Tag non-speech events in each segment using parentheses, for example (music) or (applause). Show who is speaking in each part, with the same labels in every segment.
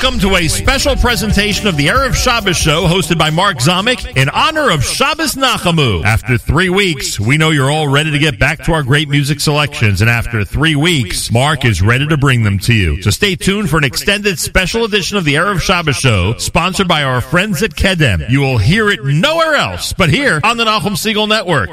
Speaker 1: Welcome to a special presentation of the Erev Shabbos show hosted by Mark Zamek in honor of Shabbos Nachamu. After three weeks, we know you're all ready to get back to our great music selections, and after three weeks, Mark is ready to bring them to you. So stay tuned for an extended special edition of the Erev Shabbos show, sponsored by our friends at Kedem. You will hear it nowhere else but here on the Nachum Segal Network.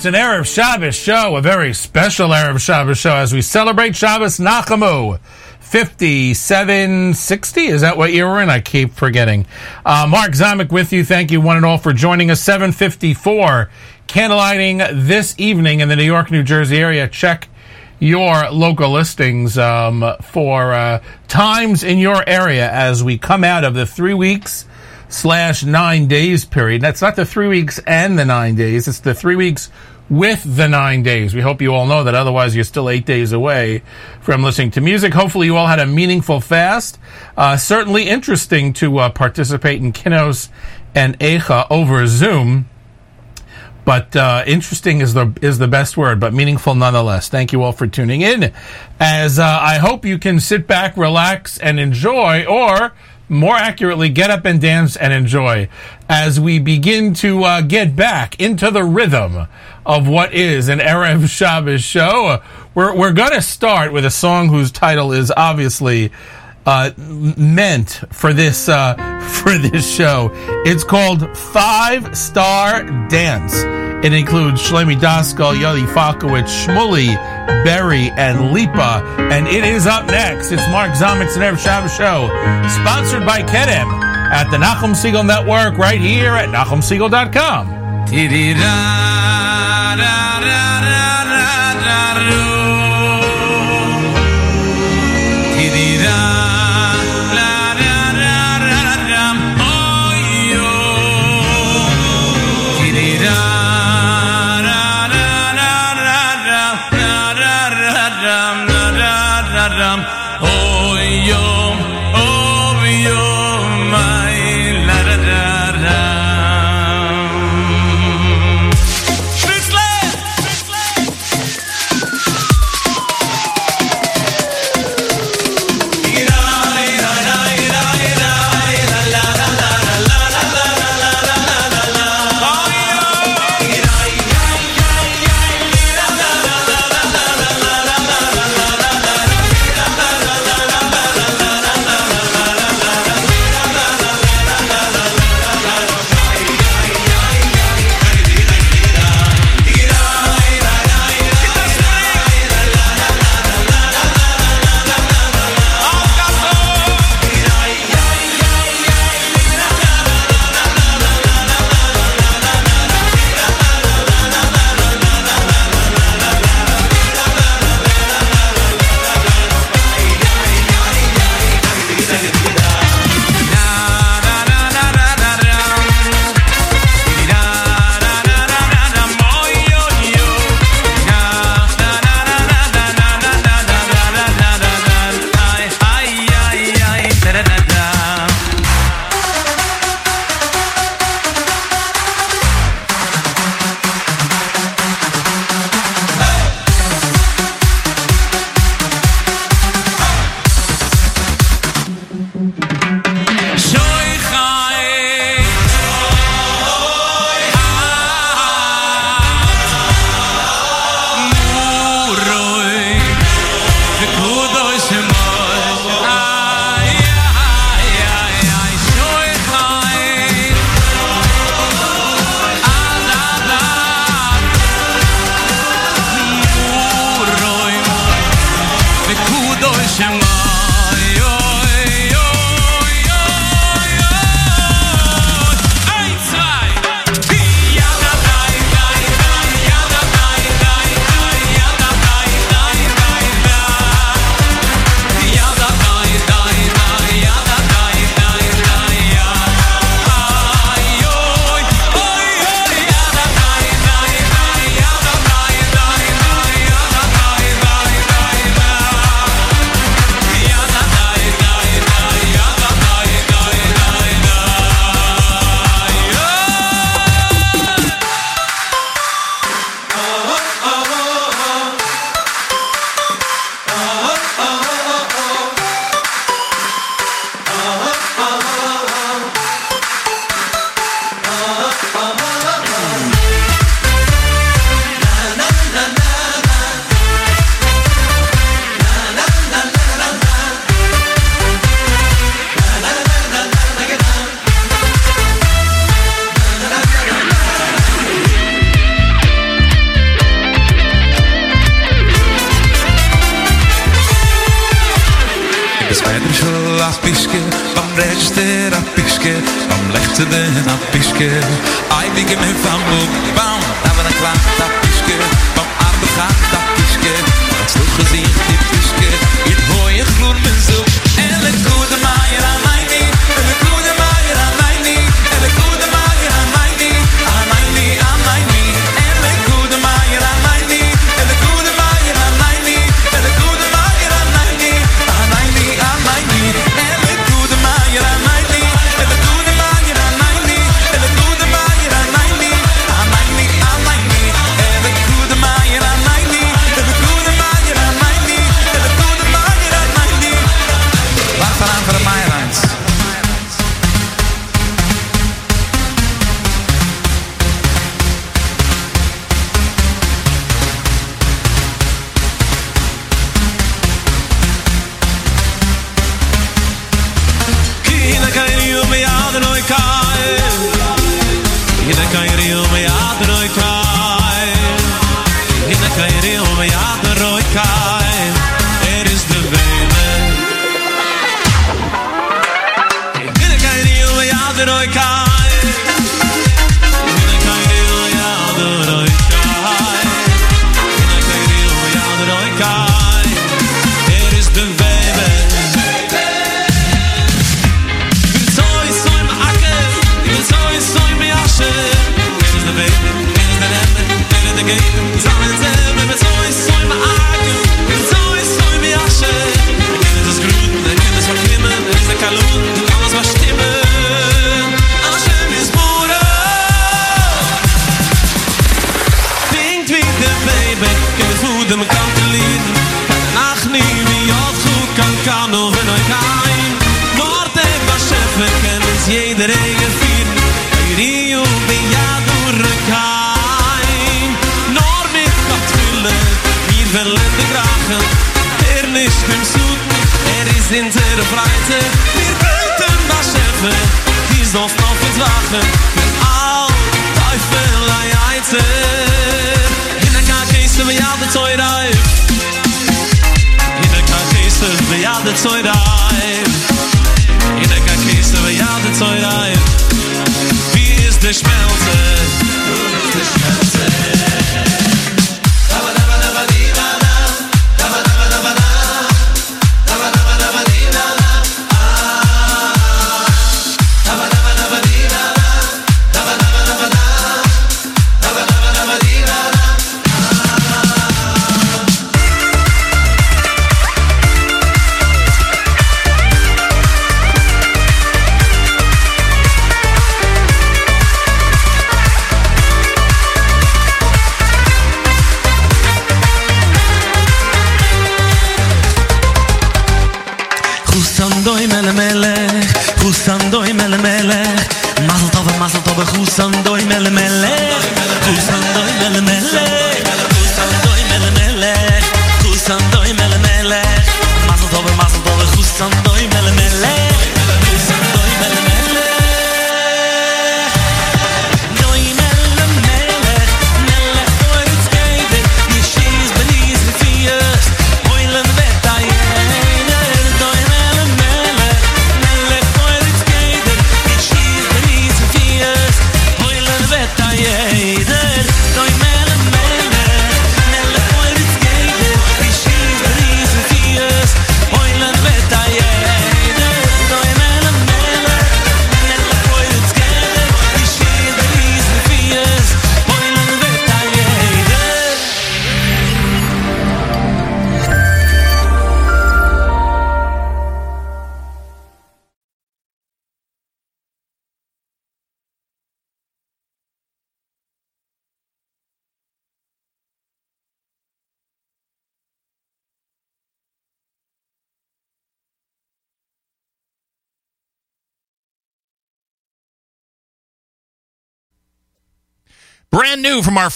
Speaker 2: It's an Erev Shabbos show, a very special Erev Shabbos show as we celebrate Shabbos Nachamu. 5760, is that what year we're in? I keep forgetting. Uh, Mark Zamek with you. Thank you, one and all, for joining us. 754, candlelighting this evening in the New York, New Jersey area. Check your local listings um, for uh, times in your area as we come out of the three weeks slash nine days period. That's not the three weeks and the nine days. It's the three weeks with the nine days. We hope you all know that. Otherwise, you're still eight days away from listening to music. Hopefully, you all had a meaningful fast. Uh, certainly interesting to uh, participate in Kinos and Echa over Zoom.
Speaker 1: but uh, interesting is the is the best word, but meaningful nonetheless. Thank you all for tuning in. As uh, I hope you can sit back, relax, and enjoy, or more accurately, get up and dance and enjoy as we begin to uh, get back into the rhythm of what is an Erev Shabbos show. We're, we're going to start with a song whose title is obviously uh, meant for this uh, (laughs) for this show. It's called Five Star Dance. It includes Shlomi Daskal, Yoli Falkowitz, Shmuley, Berry, and Lipa. And it is up next. It's Mark Zamek's Erev Shabbos show, sponsored by Kedem at the Nachum Segal Network right here at NachumSegal.com. Brand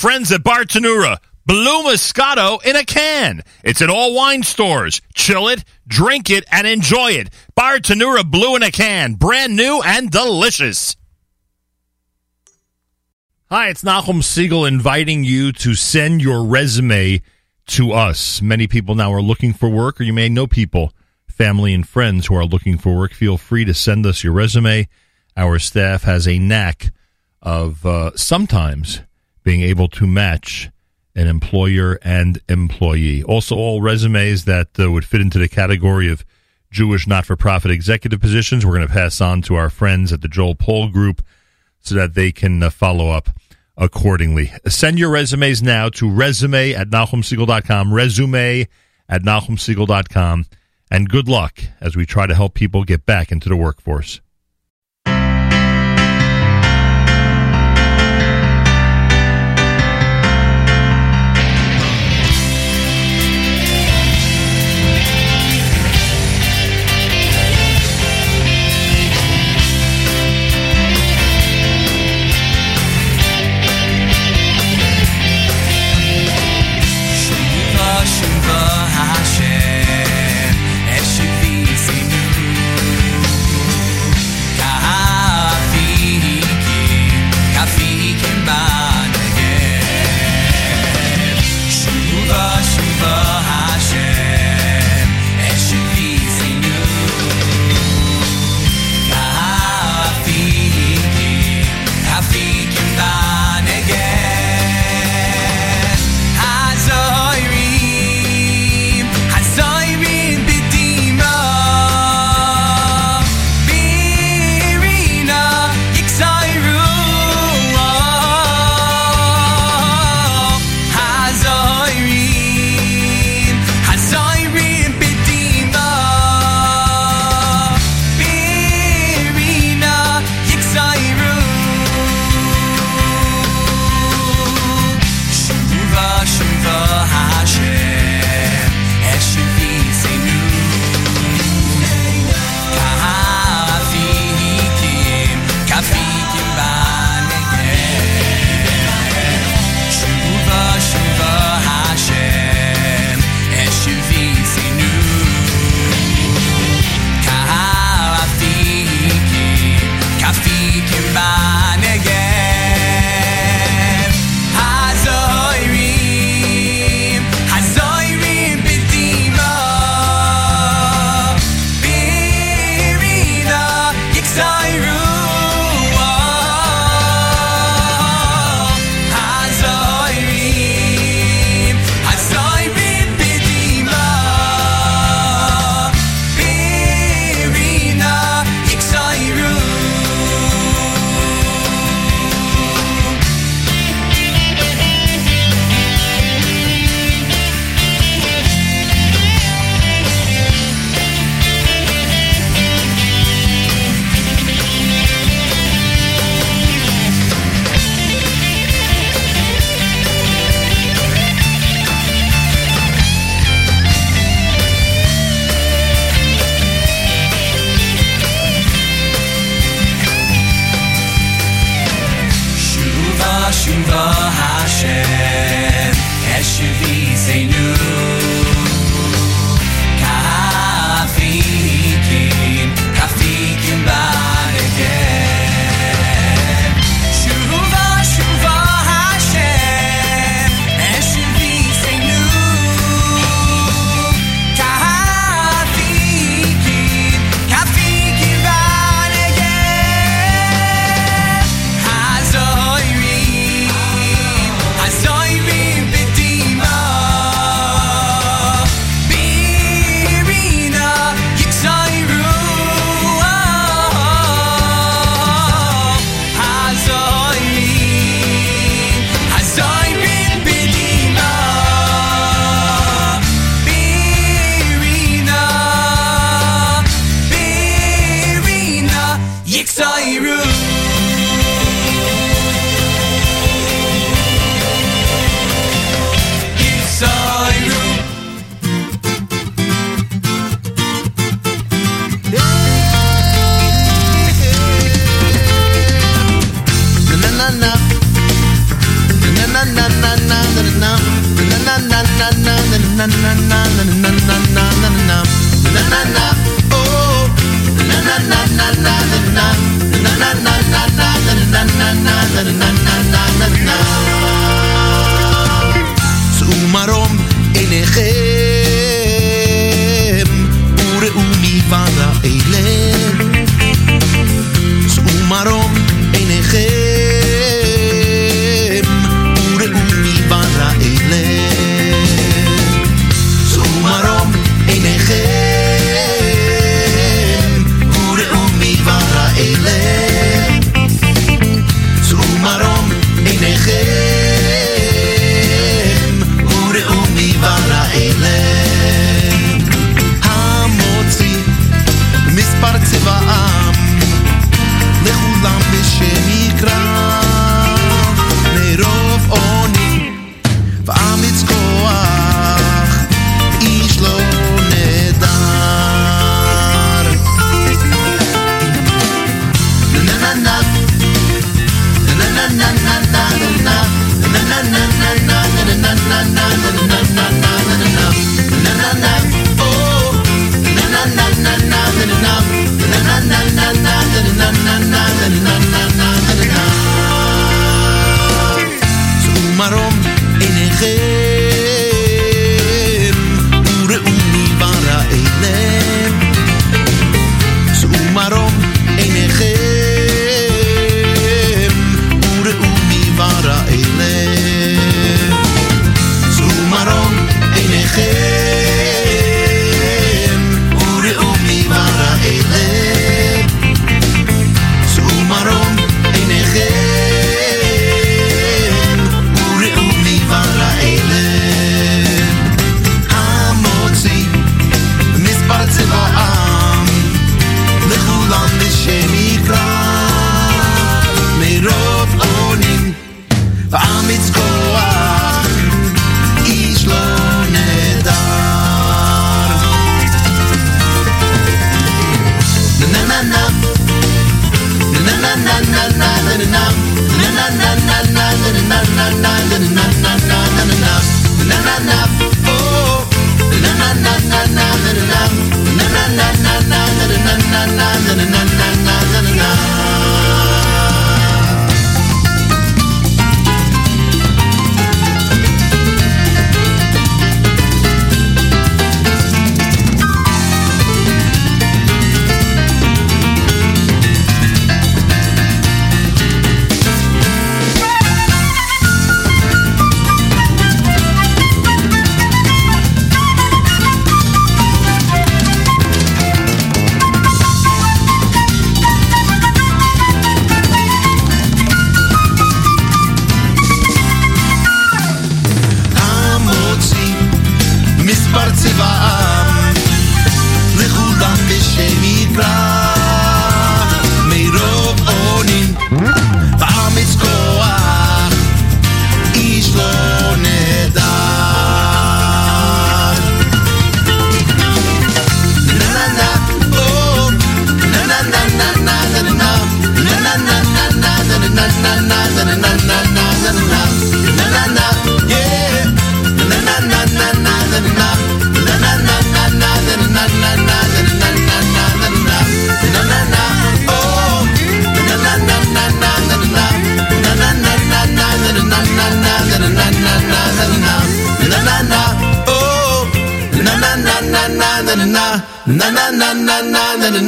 Speaker 1: friends at Bartenura. Blue Moscato in a can. It's at all wine stores. Chill it, drink it, and enjoy it. Bartenura Blue in a can. Brand new and delicious. Hi, it's Nachum Segal inviting you to send your resume to us. Many people now are looking for work, or you may know people, family and friends who are looking for work. Feel free to send us your resume. Our staff has a knack of uh, sometimes being able to match an employer and employee. Also, all resumes that uh, would fit into the category of Jewish not for profit executive positions, we're going to pass on to our friends at the Joel Poll Group so that they can uh, follow up accordingly. Send your resumes now to resume at NachumSegal.com, resume at NachumSegal.com, and good luck as we try to help people get back into the workforce.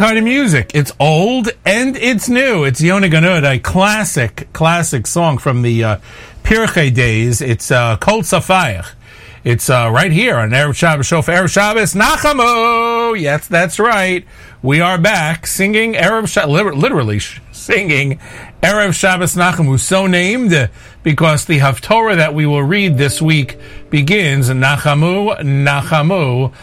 Speaker 2: kind of music. It's old and it's new. It's Yona Ganud, a classic, classic song from the uh, Pirche days. It's uh, Kol Safayach. It's uh, right here on Erev Shabbos Show for Erev Shabbos Nachamu. Yes, that's right. We are back singing Erev Shabbos, literally singing Erev Shabbos Nachamu, so named because the Haftorah that we will read this week begins Nachamu, Nachamu,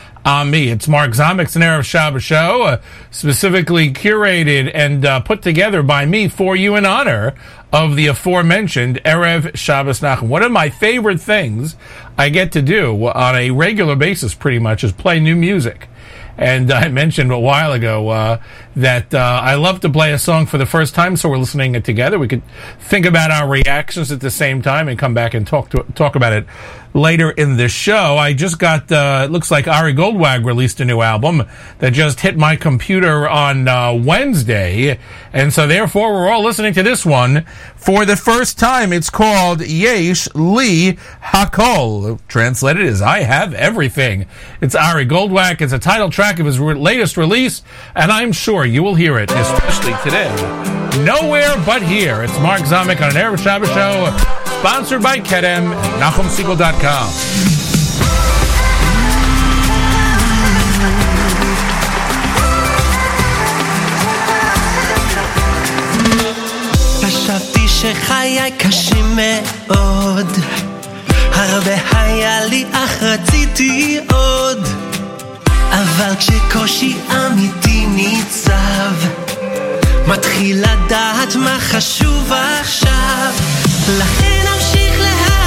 Speaker 2: me. It's Mark Zomik's an Erev Shabbos show, uh, specifically curated and uh, put together by me for you in honor of the aforementioned Erev Shabbos Nachum. One of my favorite things I get to do on a regular basis, pretty much, is play new music. And I (laughs) mentioned a while ago uh, that uh, I love to play a song for the first time, so we're listening it together. We could think about our reactions at the same time and come back and talk to, talk about it later in this show. I just got, uh, it looks like Ari Goldwag released a new album that just hit my computer on uh, Wednesday. And so therefore we're all listening to this one for the first time. It's called Yesh Li Hakol. Translated as I Have Everything. It's Ari Goldwag. It's a title track of his re- latest release. And I'm sure you will hear it, especially today. Nowhere but here. It's Mark Zamek on an Erev Shabbos show, sponsored by Kedem and NachumSegal.com.
Speaker 3: חשבתי שחיי קשים מאוד הרבה היה לי אך רציתי עוד אבל כשקושי אמיתי ניצב מתחיל לדעת מה חשוב עכשיו לכן אמשיך להאמין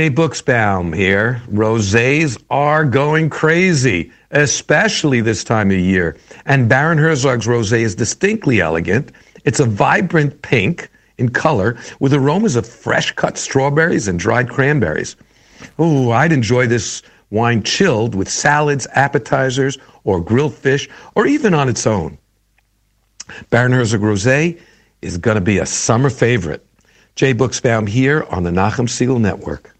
Speaker 4: Jay Buchsbaum here. Rosés are going crazy, especially this time of year. And Baron Herzog's rosé is distinctly elegant. It's a vibrant pink in color with aromas of fresh cut strawberries and dried cranberries. Oh, I'd enjoy this wine chilled with salads, appetizers, or grilled fish, or even on its own. Baron Herzog Rosé is going to be a summer favorite. Jay Buchsbaum here on the Nachum Segal Network.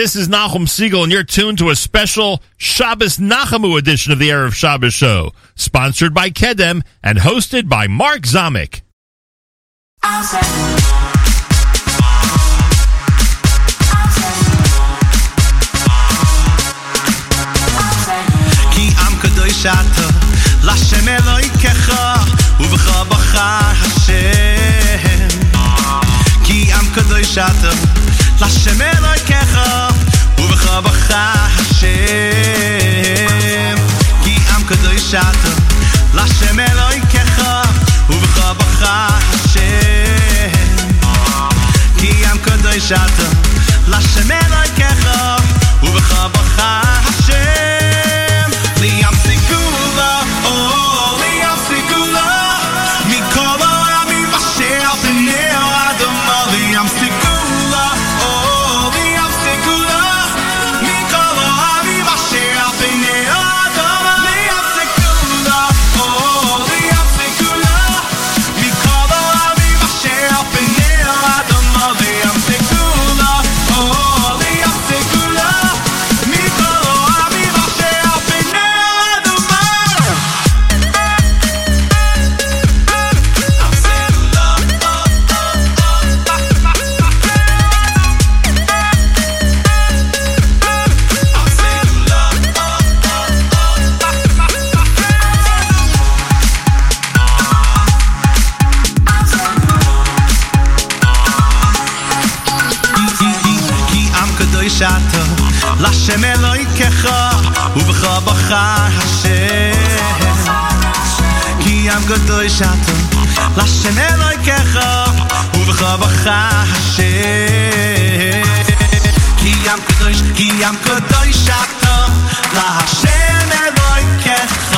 Speaker 5: this is Nachum Segal, and you're tuned to a special Shabbos Nachamu edition of the Erev Shabbos show, sponsored by Kedem and hosted by Mark Zamek.
Speaker 6: shot to ששתו לשם אלוהיכך ובכבודך השם כי ים קדוש כי ים קדוש שתו להשם אלוהיכך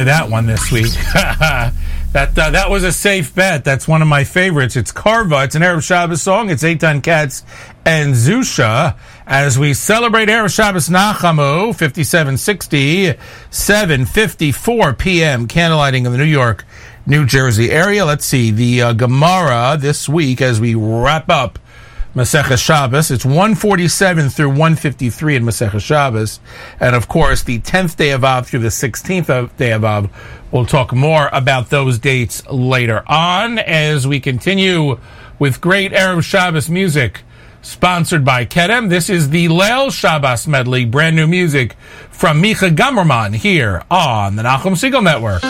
Speaker 7: hear that one this week. (laughs) that uh, that was a safe bet. That's one of my favorites. It's Karva. It's an Erev Shabbos song. It's Eitan Katz and Zusha as we celebrate Erev Shabbos Nachamu 5760 754 p.m. candlelighting in the New York, New Jersey area. Let's see the uh, Gemara this week as we wrap up Masechah Shabbos. It's 147 through 153 in Masechah Shabbos. And of course, the 10th day of Av through the 16th of day of Av. We'll talk more about those dates later on as we continue with great Erev Shabbos music sponsored by Kedem. This is the Leil Shabbos medley, brand new music from Micha Gamerman here on the Nachum Segal Network.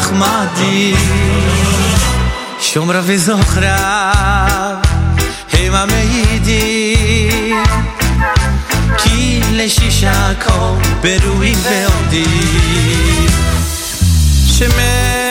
Speaker 7: אחמדי שומרה וזוכרה הם המעידים כי לשישה כה ברואים ועומדים
Speaker 8: שמר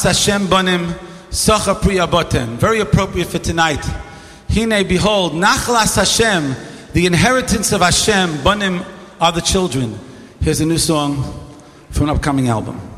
Speaker 8: Ba'as Hashem
Speaker 7: Bonim Socha Priya Botem. Very appropriate for tonight. Hine, behold, Nachlas Hashem, the inheritance of Hashem, Bonim are the children. Here's a new song from an upcoming album.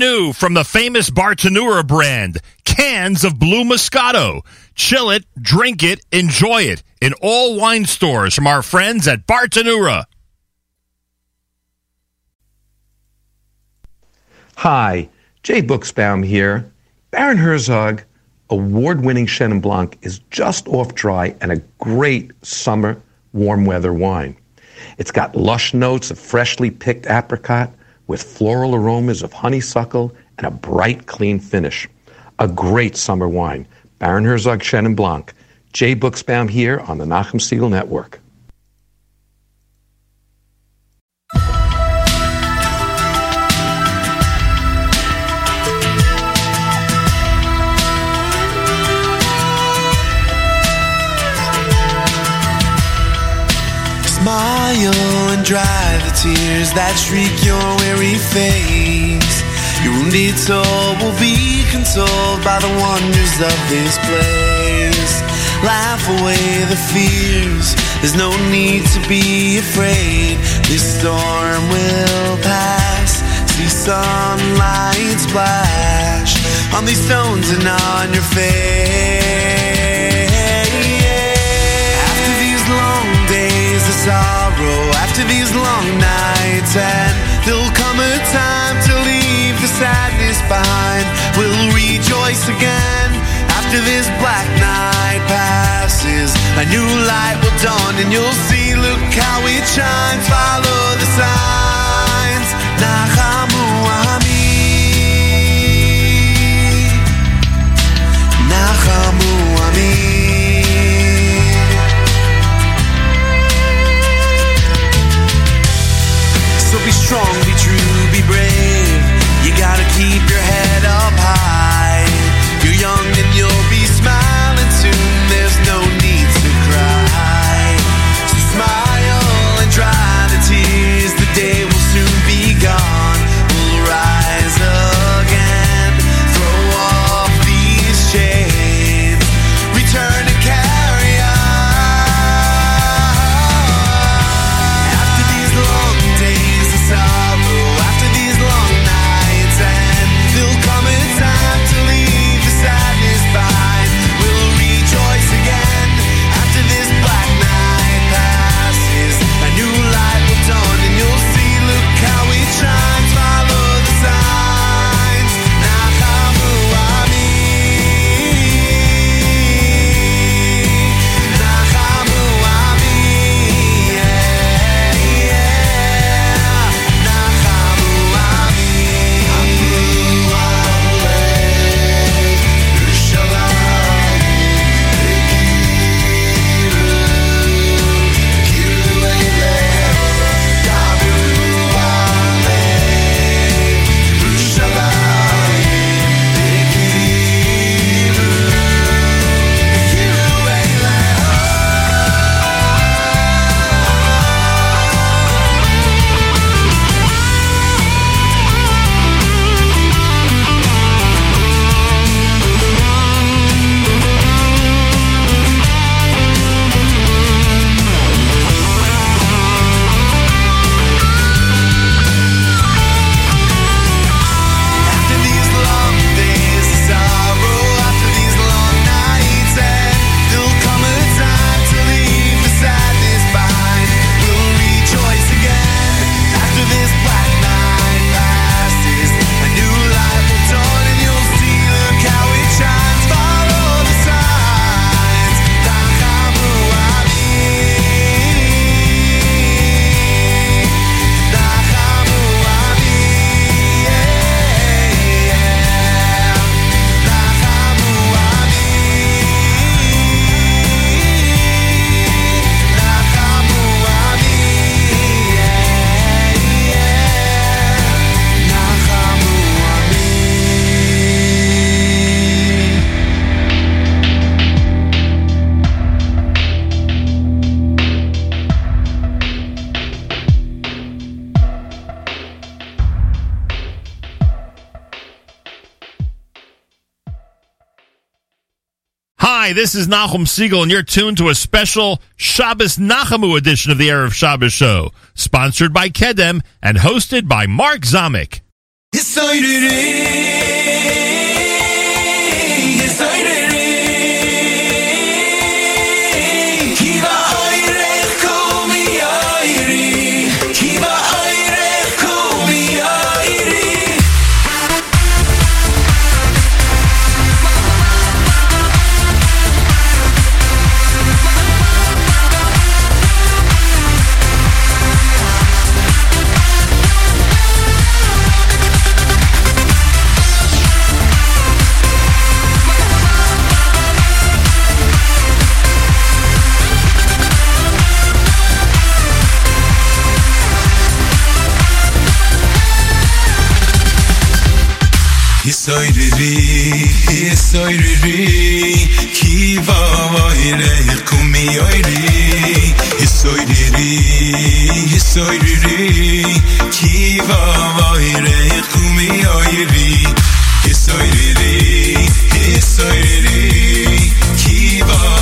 Speaker 5: New from the famous Bartenura brand, cans of Blue Moscato. Chill it, drink it, enjoy it in all wine stores from our friends at Bartenura.
Speaker 4: Hi, Jay Buchsbaum here. Baron Herzog, award winning Chenin Blanc, is just off dry and a great summer warm weather wine. It's got lush notes of freshly picked apricot with floral aromas of honeysuckle and a bright, clean finish. A great summer wine. Baron Herzog Chenin Blanc. Jay Buchsbaum here on the Nachum Segal Network.
Speaker 9: Smile and dry the tears that streak your weary face. Your wounded soul will be consoled by the wonders of this place. Laugh away the fears. There's no need to be afraid. This storm will pass. See sunlight splash on these stones and on your face. After these long days of sorrow, after these long nights, and there'll come a time to leave the sadness behind. We'll rejoice again after this black night passes. A new light will dawn, and you'll see, look how it shines. Follow the signs. Nachamu Ami. Nachamu Ami. Strong, be true, be brave. You gotta keep your
Speaker 5: Hi, this is Nachum Segal, and you're tuned to a special Shabbos Nachamu edition of the Erev Shabbos show, sponsored by Kedem and hosted by Mark Zamek.
Speaker 10: سایری سایری کی و وایره کمی آیری سایری سایری کی و وایره کمی آیری
Speaker 2: سایری سایری کی و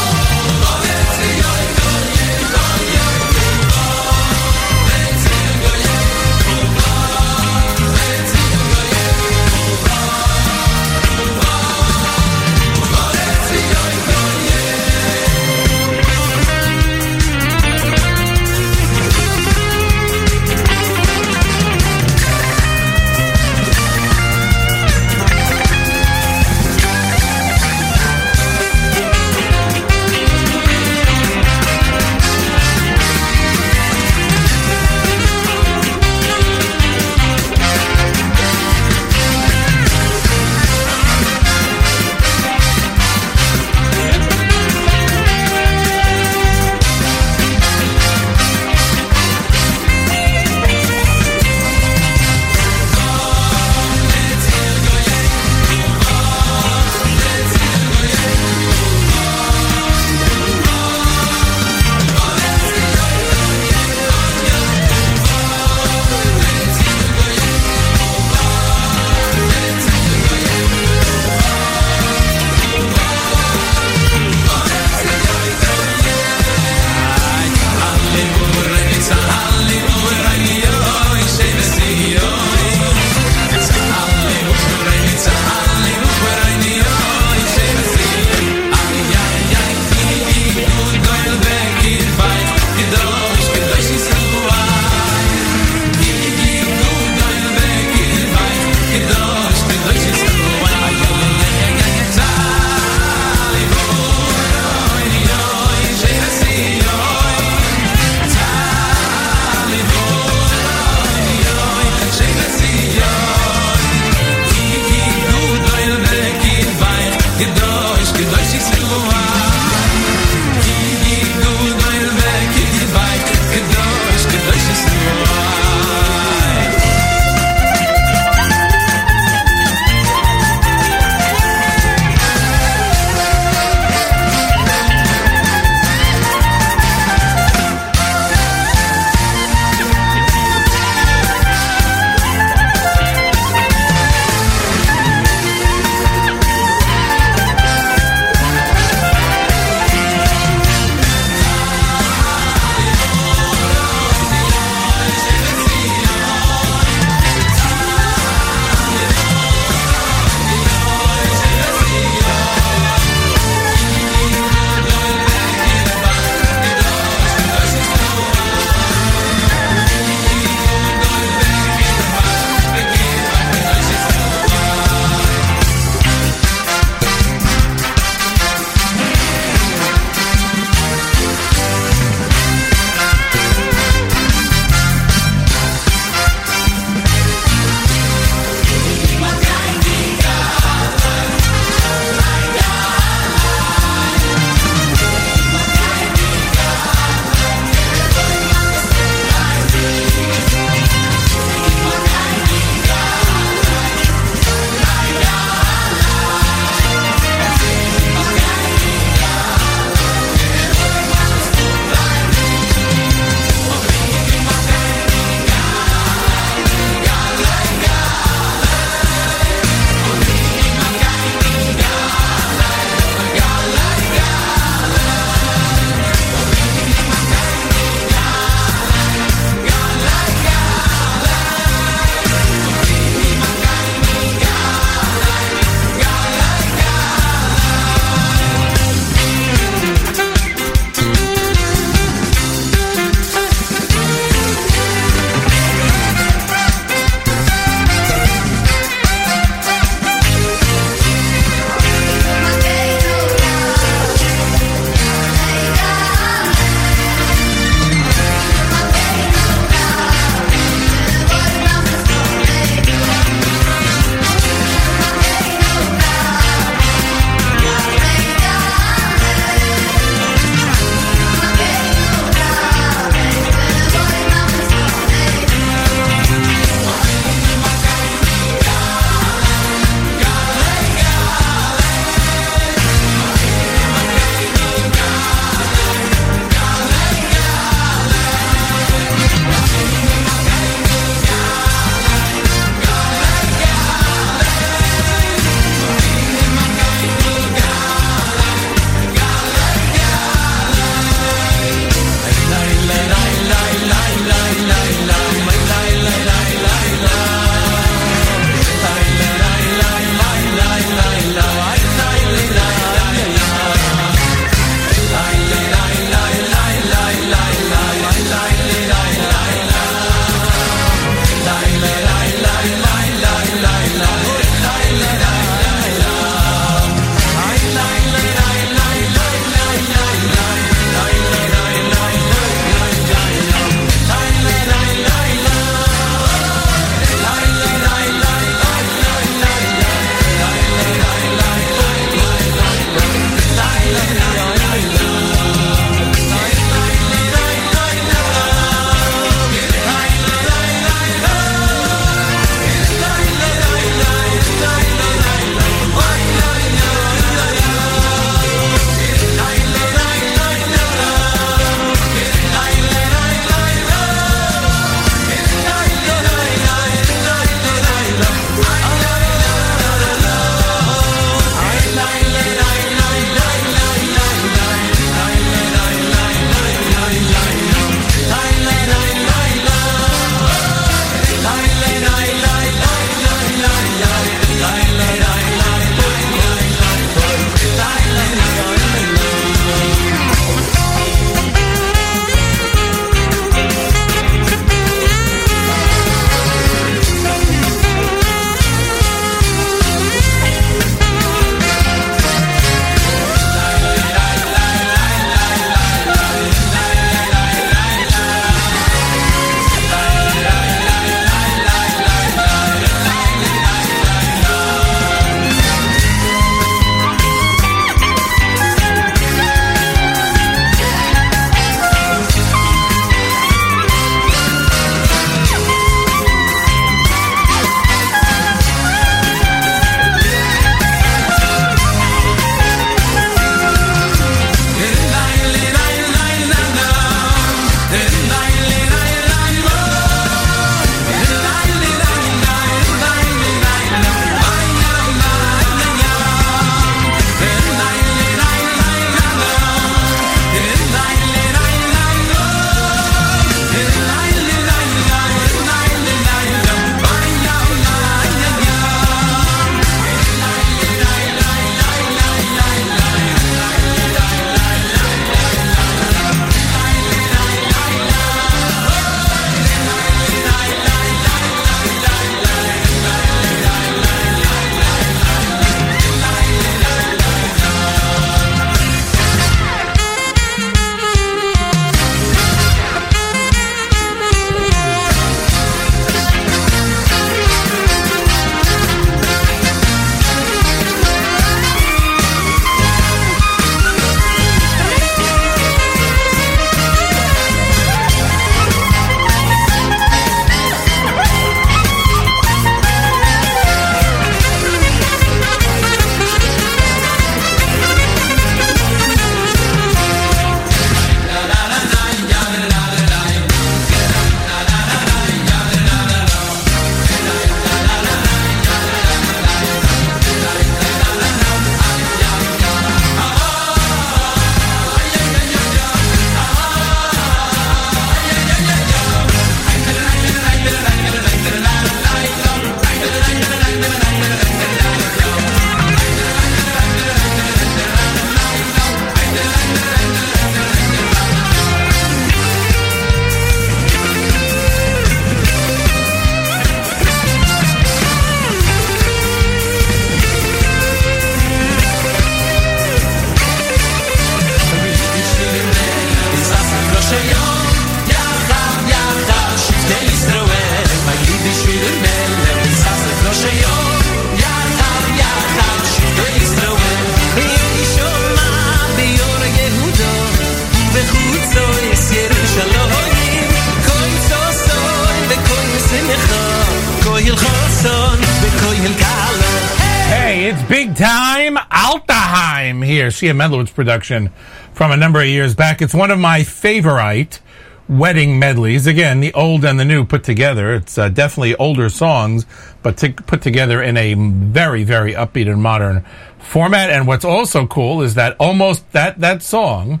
Speaker 2: Here. Sia production from a number of years back. It's one of my favorite wedding medleys. Again, the old and the new put together. It's uh, definitely older songs, but to, put together in a very, very upbeat and modern format. And what's also cool is that almost that, that song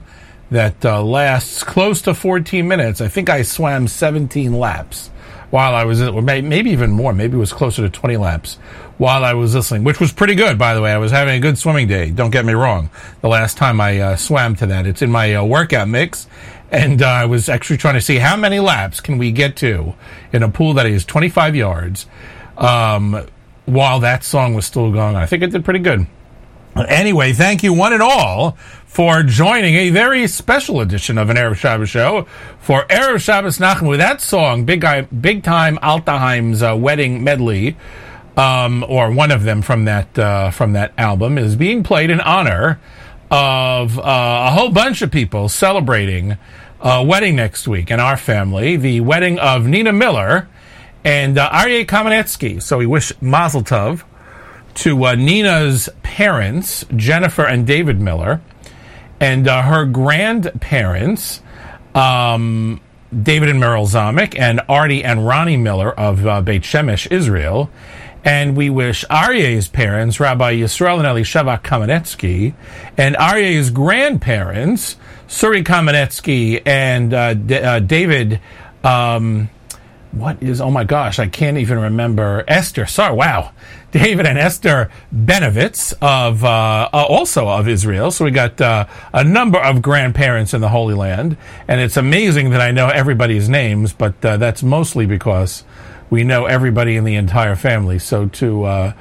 Speaker 2: that uh, lasts close to 14 minutes. I think I swam 17 laps while I was, maybe even more. Maybe it was closer to 20 laps while I was listening, which was pretty good, by the way. I was having a good swimming day. Don't get me wrong. The last time I uh, swam to that, it's in my uh, workout mix. And uh, I was actually trying to see how many laps can we get to in a pool that is 25 yards um, while that song was still going. I think it did pretty good. Anyway, thank you one and all for joining a very special edition of an Erev Shabbos show for Erev Shabbos Nachamu with that song, Big Big Time Altaheim's uh, wedding medley, um, or one of them from that uh, from that album, is being played in honor of uh, a whole bunch of people celebrating a wedding next week in our family, the wedding of Nina Miller and uh, Aryeh Kamenetsky. So we wish Mazel Tov to uh, Nina's parents, Jennifer and David Miller, and uh, her grandparents, um, David and Meryl Zamek, and Artie and Ronnie Miller of uh, Beit Shemesh, Israel. And we wish Aryeh's parents, Rabbi Yisrael and Elisheva Kamenetsky, and Aryeh's grandparents, Suri Kamenetsky and uh, D- uh, David. Um, what is oh my gosh i can't even remember esther sorry wow david and esther benovitz of uh, uh, also of israel so we got uh, a number of grandparents in the holy land and it's amazing that i know everybody's names but uh, that's mostly because we know everybody in the entire family so to uh,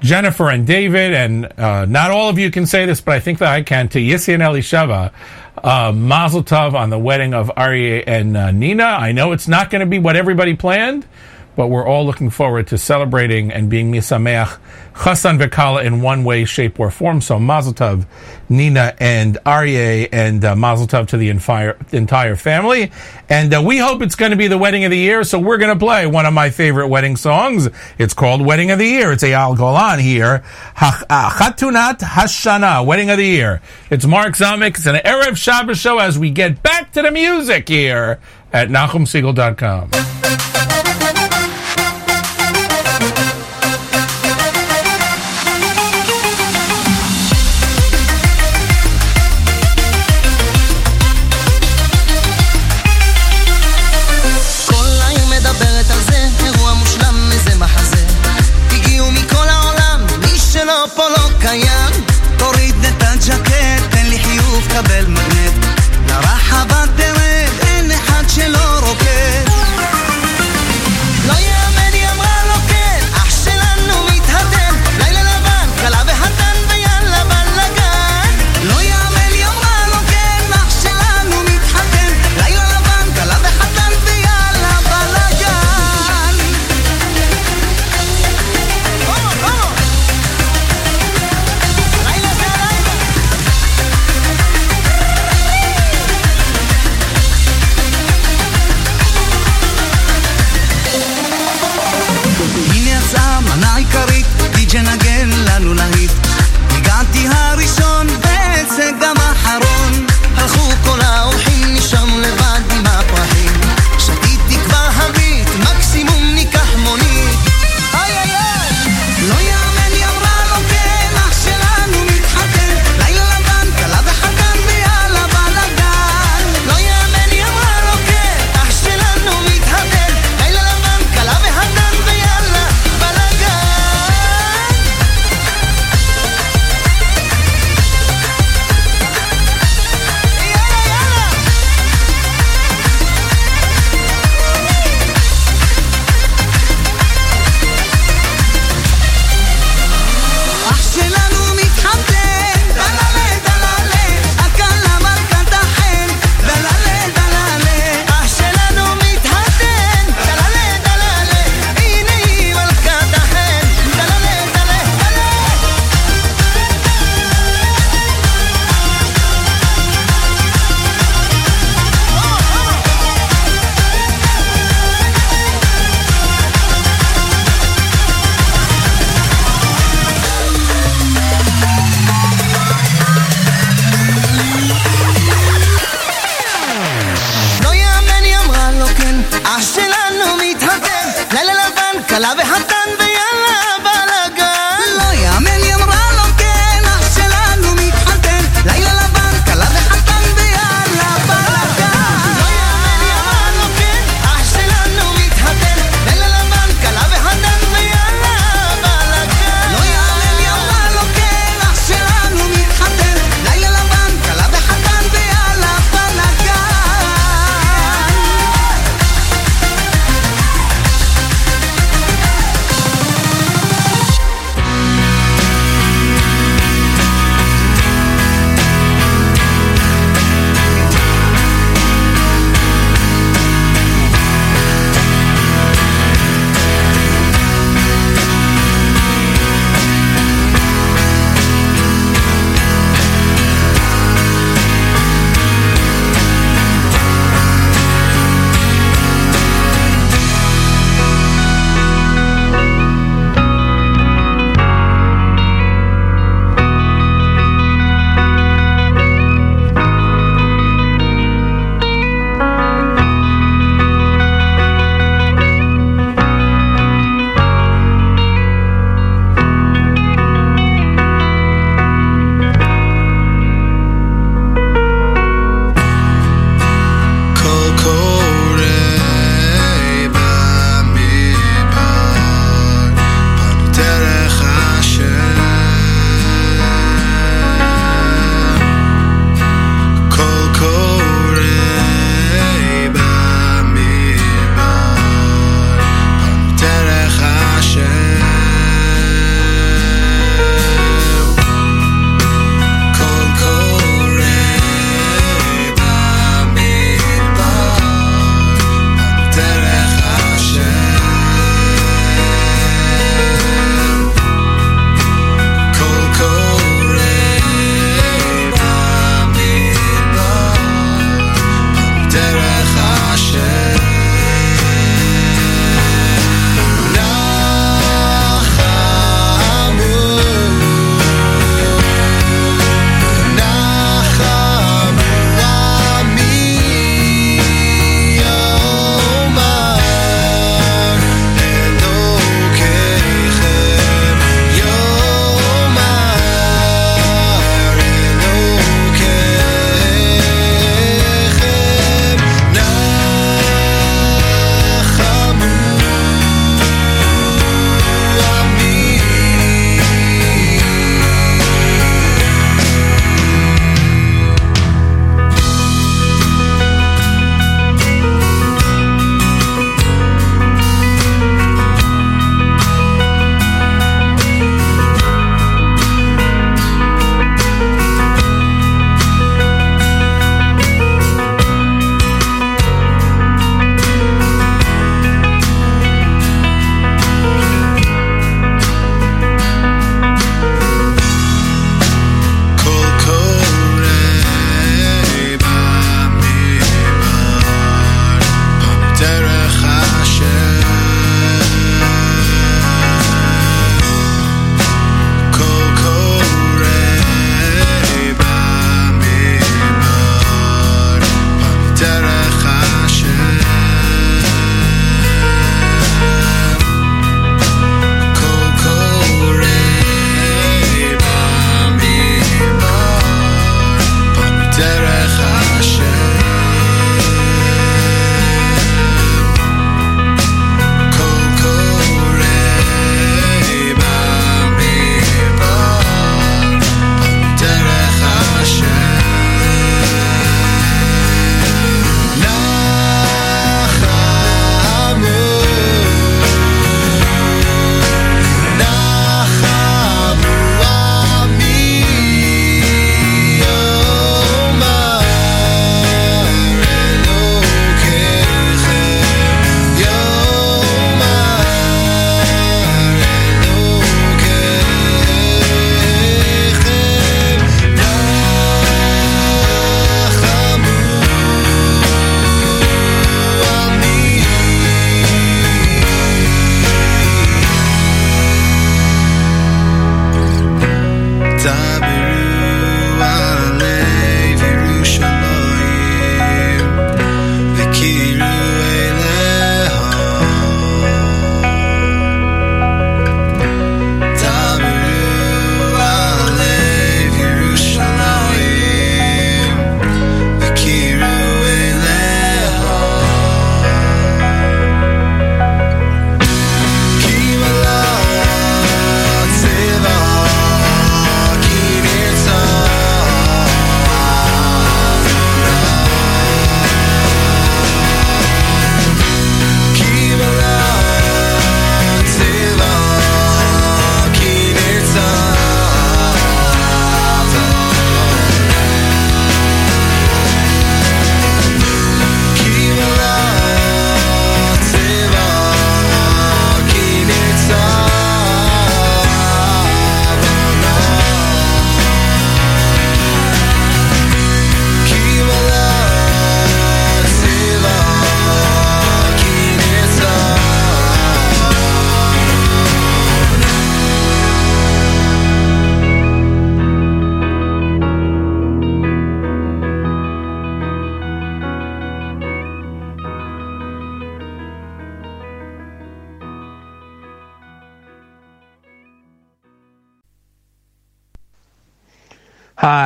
Speaker 2: Jennifer and David, and uh, not all of you can say this, but I think that I can. To Yissi and Elisheva, uh, Mazel Tov on the wedding of Aryeh and uh, Nina. I know it's not going to be what everybody planned, but we're all looking forward to celebrating and being misameach Chassan Vekala in one way, shape, or form. So Mazel Tov, Nina and Aryeh, and uh, Mazel Tov to the entire, entire family. And uh, we hope it's going to be the wedding of the year, so we're going to play one of my favorite wedding songs. It's called Wedding of the Year. It's a Al Golan here. Ha- uh, Chatunat Hashana, Wedding of the Year. It's Mark Zamek. It's an Erev Shabbos show as we get back to the music here at
Speaker 11: NachumSegal.com.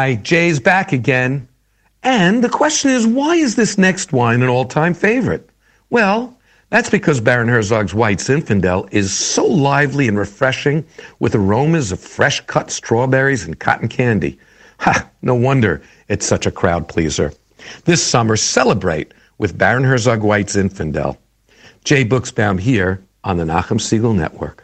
Speaker 4: Hi, Jay's back again. And the question is, why is this next wine an all-time favorite? Well, that's because Baron Herzog's White Zinfandel is so lively and refreshing with aromas of fresh cut strawberries and cotton candy. Ha, no wonder it's such a crowd pleaser. This summer, celebrate with Baron Herzog White Zinfandel. Jay Buchsbaum here on the Nachum Segal Network.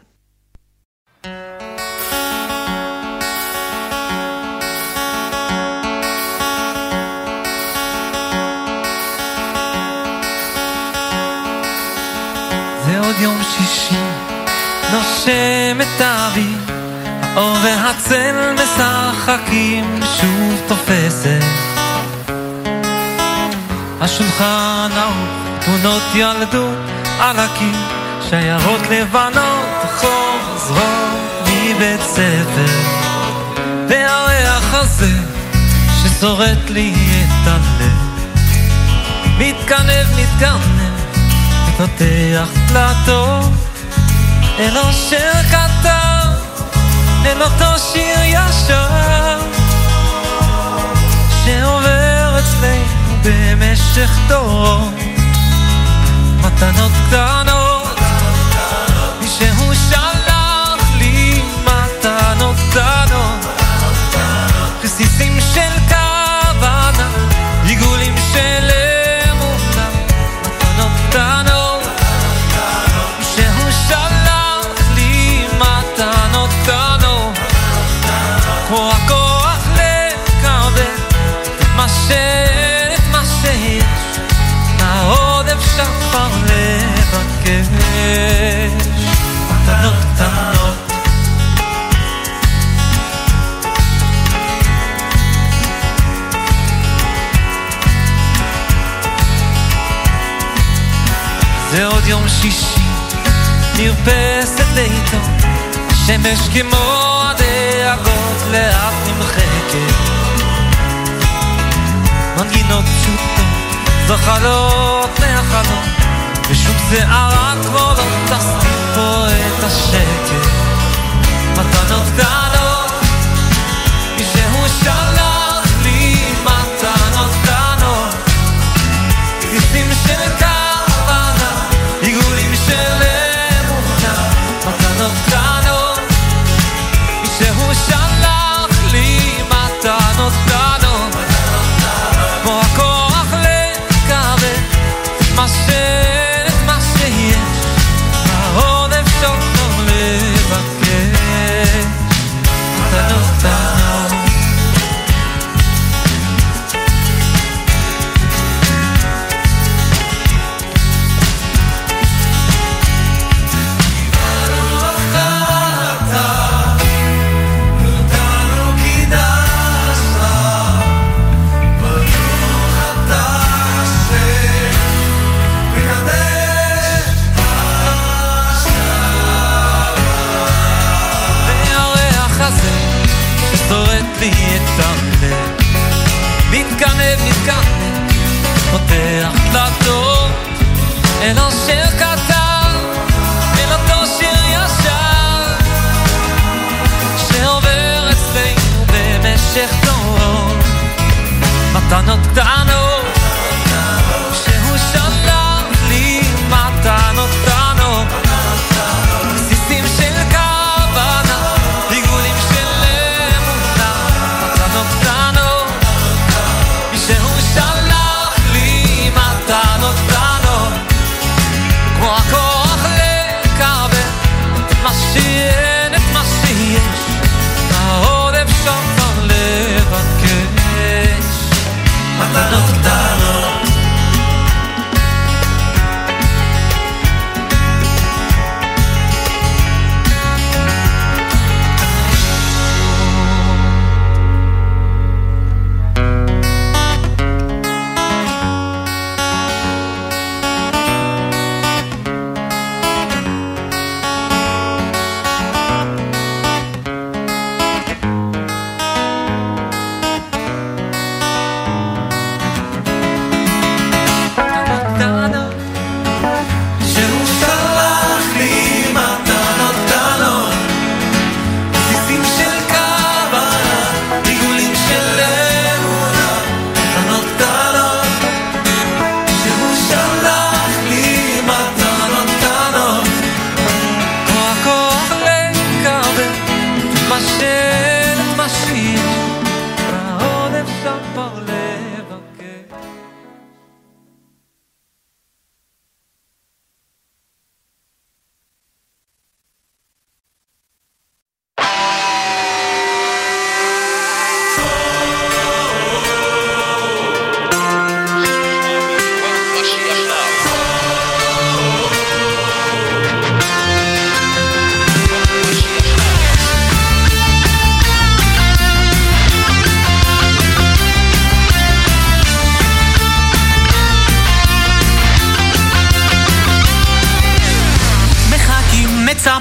Speaker 12: נושם את האוויר, האור והצל משחקים, שוב תופסת. השולחן ערוך, תמונות ילדות על הקיר, שיירות לבנות חוזרות מבית ספר. והריח הזה ששורט לי את הלב, מתכנב, מתכנב. פותח דלתות אל אושר קטן, אל אותו שיר ישר. שעובר אצלנו במשך דורות מתנות קטנות מישהו שלח שמש כמו הדאגות לאט נמחקת. מנגינות פשוטות, זוחלות מהחלום, ושום שערה כמו לא תסתיר פה את השקט. מתנות קטנות,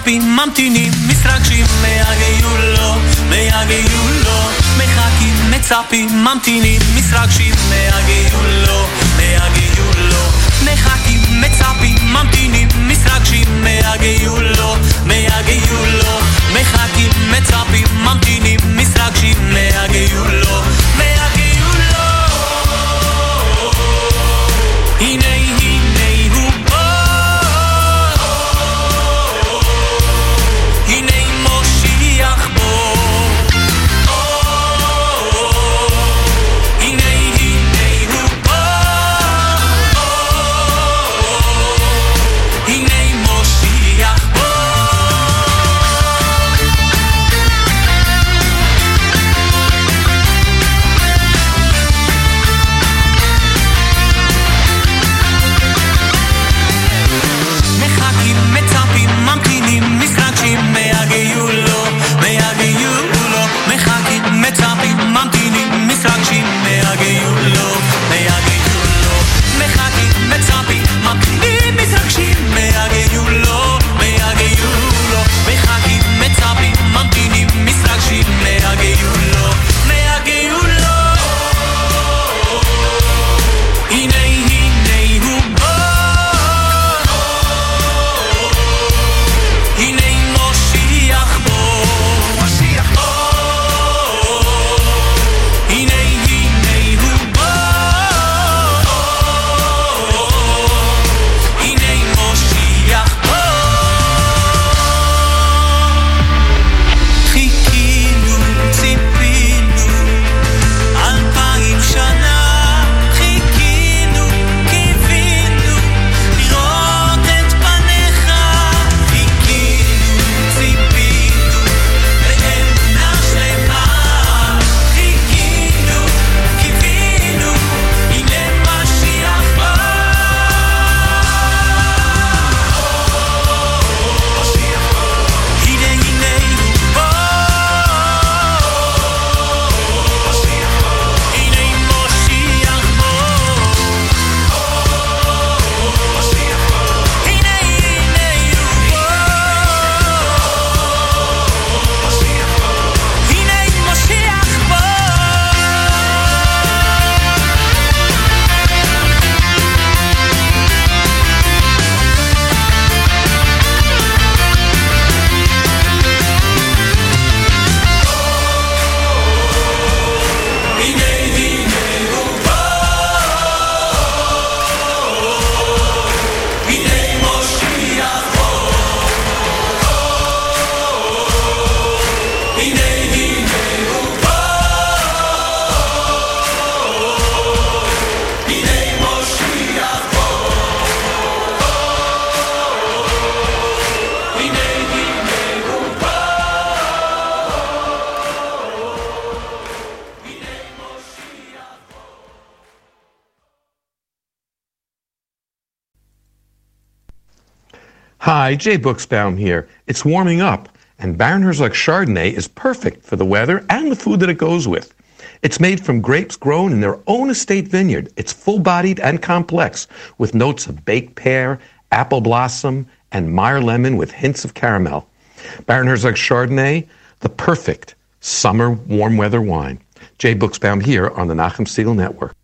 Speaker 12: מצפים, ממתינים, מתרגשים, מהגיעו לו, מהגיעו לו. מחכים, מצפים, ממתינים, מתרגשים, מהגיעו לו, מהגיעו לו. מחכים, מצפים, ממתינים, מתרגשים, מהגיעו לו, מהגיעו לו. מחכים, מצפים, ממתינים,
Speaker 4: Hi, Jay Buchsbaum here. It's warming up, and Baron Herzog Chardonnay is perfect for the weather and the food that it goes with. It's made from grapes grown in their own estate vineyard. It's full bodied and complex, with notes of baked pear, apple blossom, and Meyer lemon with hints of caramel. Baron Herzog Chardonnay, the perfect summer warm weather wine. Jay Buchsbaum here on the Nachum Segal Network.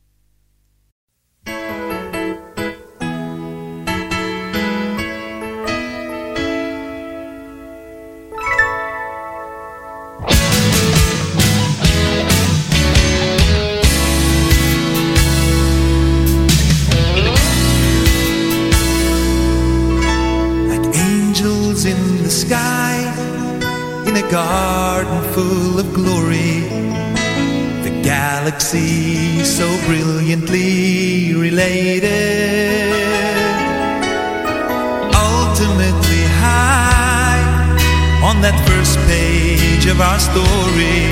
Speaker 13: Galaxy so brilliantly related. Ultimately high on that first page of our story,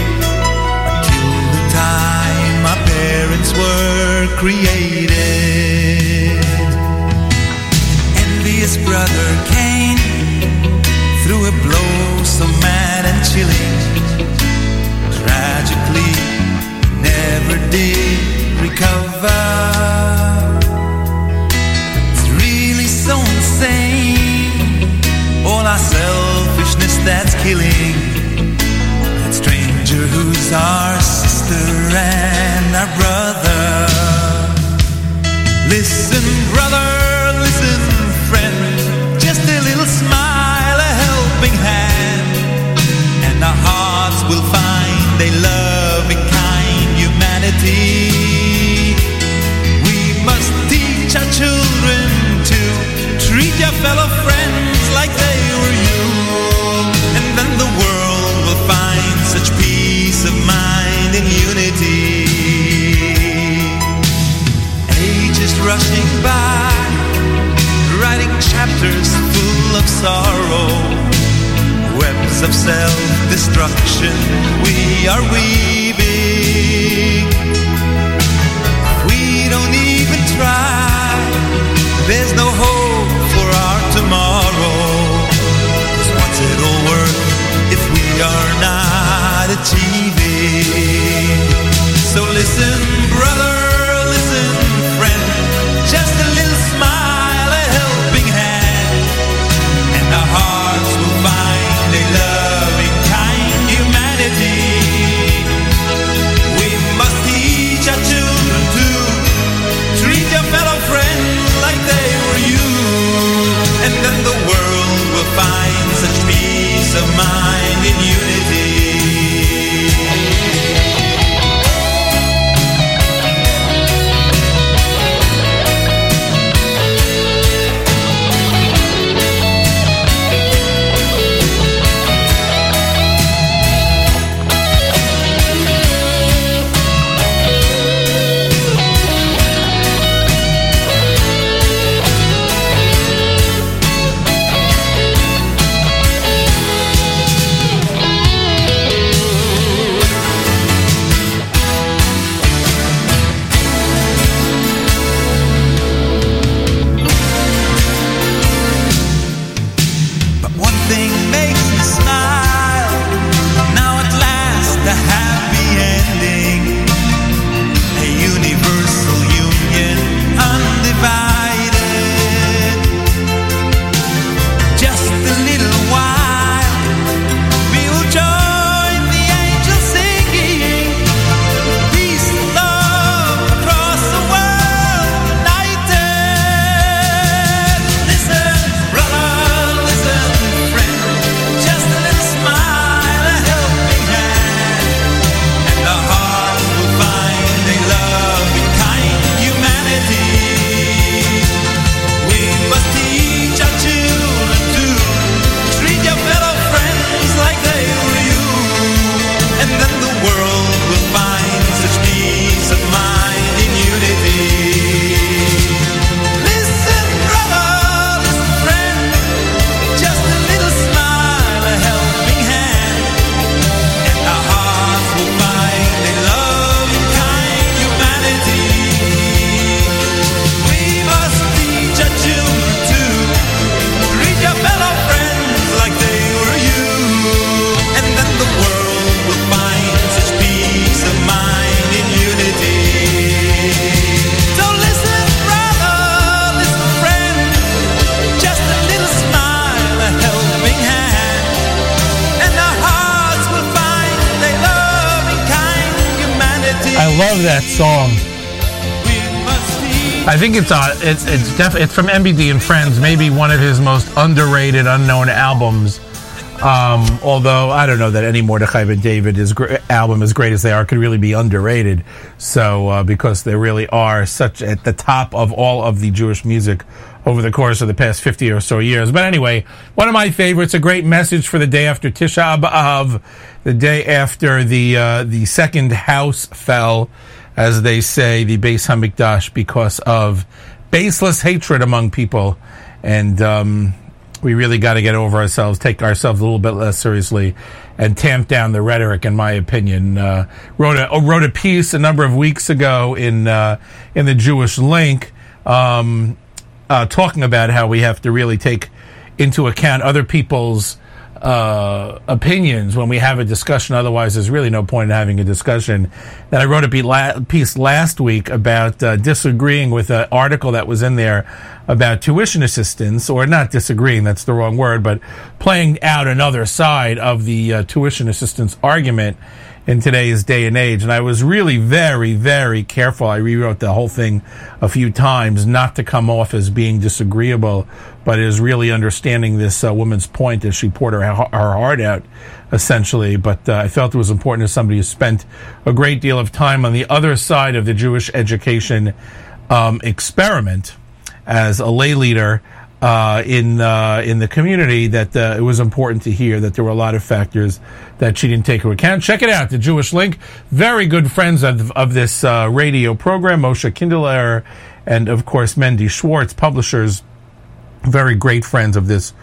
Speaker 13: until the time our parents were created. Envious brother Cain through a blow so mad and chilling. Tragically, never did recover. It's really so insane. All our selfishness that's killing. That stranger who's our sister and our brother. Listen, brother, listen, friend. Just a little smile, a helping hand, and our hearts will find loving, kind humanity. We must teach our children to treat your fellow friends like they were you, and then the world will find such peace of mind and unity ages rushing by, writing chapters full of sorrow, webs of self-destruction we are weaving. There's no hope for our tomorrow. 'Cause what's it all worth if we are not achieving? So listen, of mind and unity.
Speaker 2: Think it's uh, it's it's def- it's from MBD and Friends, maybe one of his most underrated, unknown albums. Um, although I don't know that any Mordechai Ben David is gr- album, as great as they are, could really be underrated. So uh, because they really are such at the top of all of the Jewish music over the course of the past fifty or so years. But anyway, one of my favorites, a great message for the day after Tisha B'av, the day after the uh, the second house fell, as they say, the Beis Hamikdash, because of baseless hatred among people, and. Um, we really got to get over ourselves, take ourselves a little bit less seriously, and tamp down the rhetoric. In my opinion, uh, wrote a wrote a piece a number of weeks ago in uh, in the Jewish Link, um, uh, talking about how we have to really take into account other people's uh, opinions when we have a discussion. Otherwise, there's really no point in having a discussion. That I wrote a piece last week about uh, disagreeing with an article that was in there about tuition assistance, or not disagreeing, that's the wrong word, but playing out another side of the uh, tuition assistance argument in today's day and age. And I was really very, very careful. I rewrote the whole thing a few times not to come off as being disagreeable, but as really understanding this uh, woman's point as she poured her, her heart out, essentially. But uh, I felt it was important as somebody who spent a great deal of time on the other side of the Jewish education um, experiment as a lay leader uh, in uh, in the community that uh, it was important to hear that there were a lot of factors that she didn't take into account. Check it out, the Jewish Link. Very good friends of, of this uh, radio program, Moshe Kindler, and of course Mendy Schwartz, publishers. Very great friends of this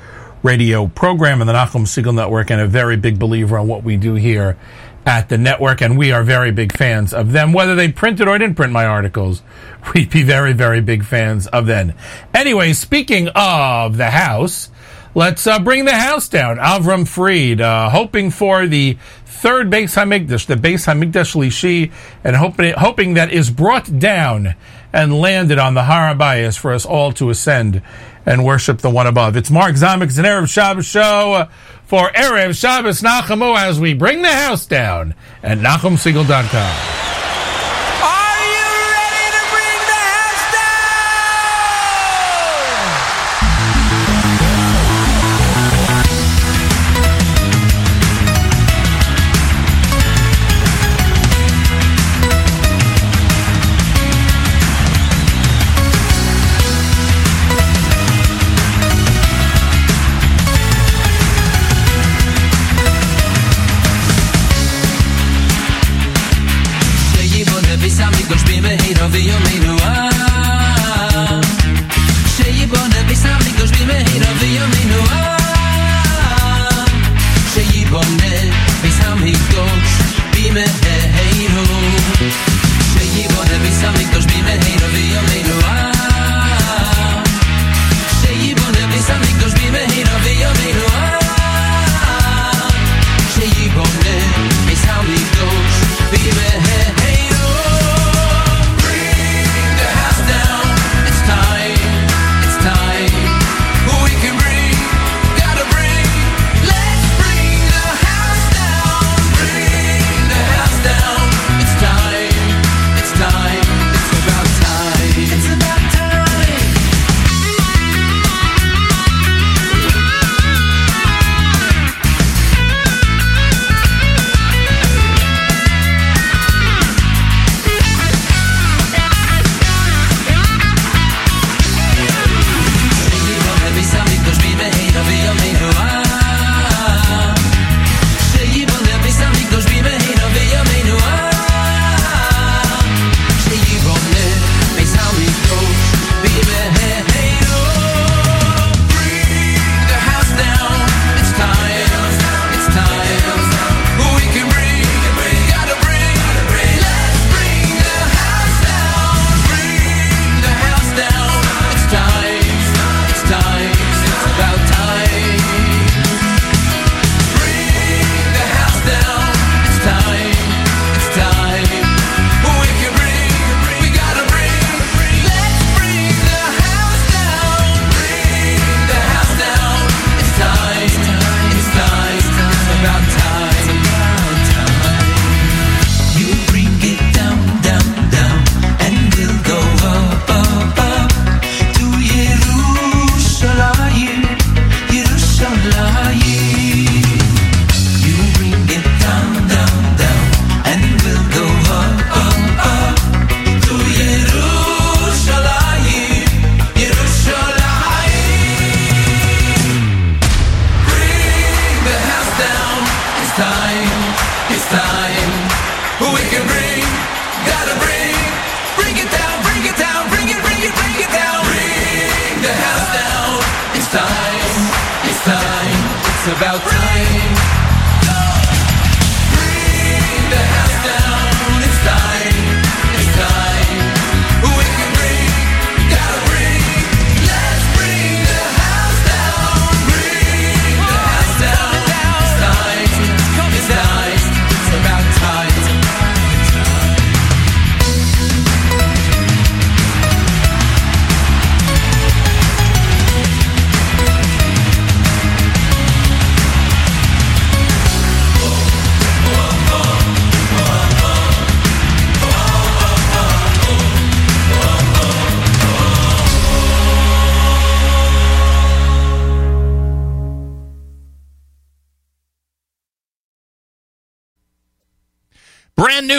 Speaker 2: radio program and the Nachum Segal Network, and a very big believer on what we do here at the network, and we are very big fans of them. Whether they printed or didn't print my articles, (laughs) we'd be very, very big fans of them. Anyway, speaking of the house, let's uh, bring the house down. Avram Fried, uh, hoping for the third Beis Hamikdash, the Beis Hamikdash Lishi, and hoping, hoping that is brought down and landed on the Har HaBayis for us all to ascend and worship the one above. It's Mark Zamek's an Erev Shabbos show for Erev Shabbos Nachamu as we bring the house down at
Speaker 14: NachumSegal.com.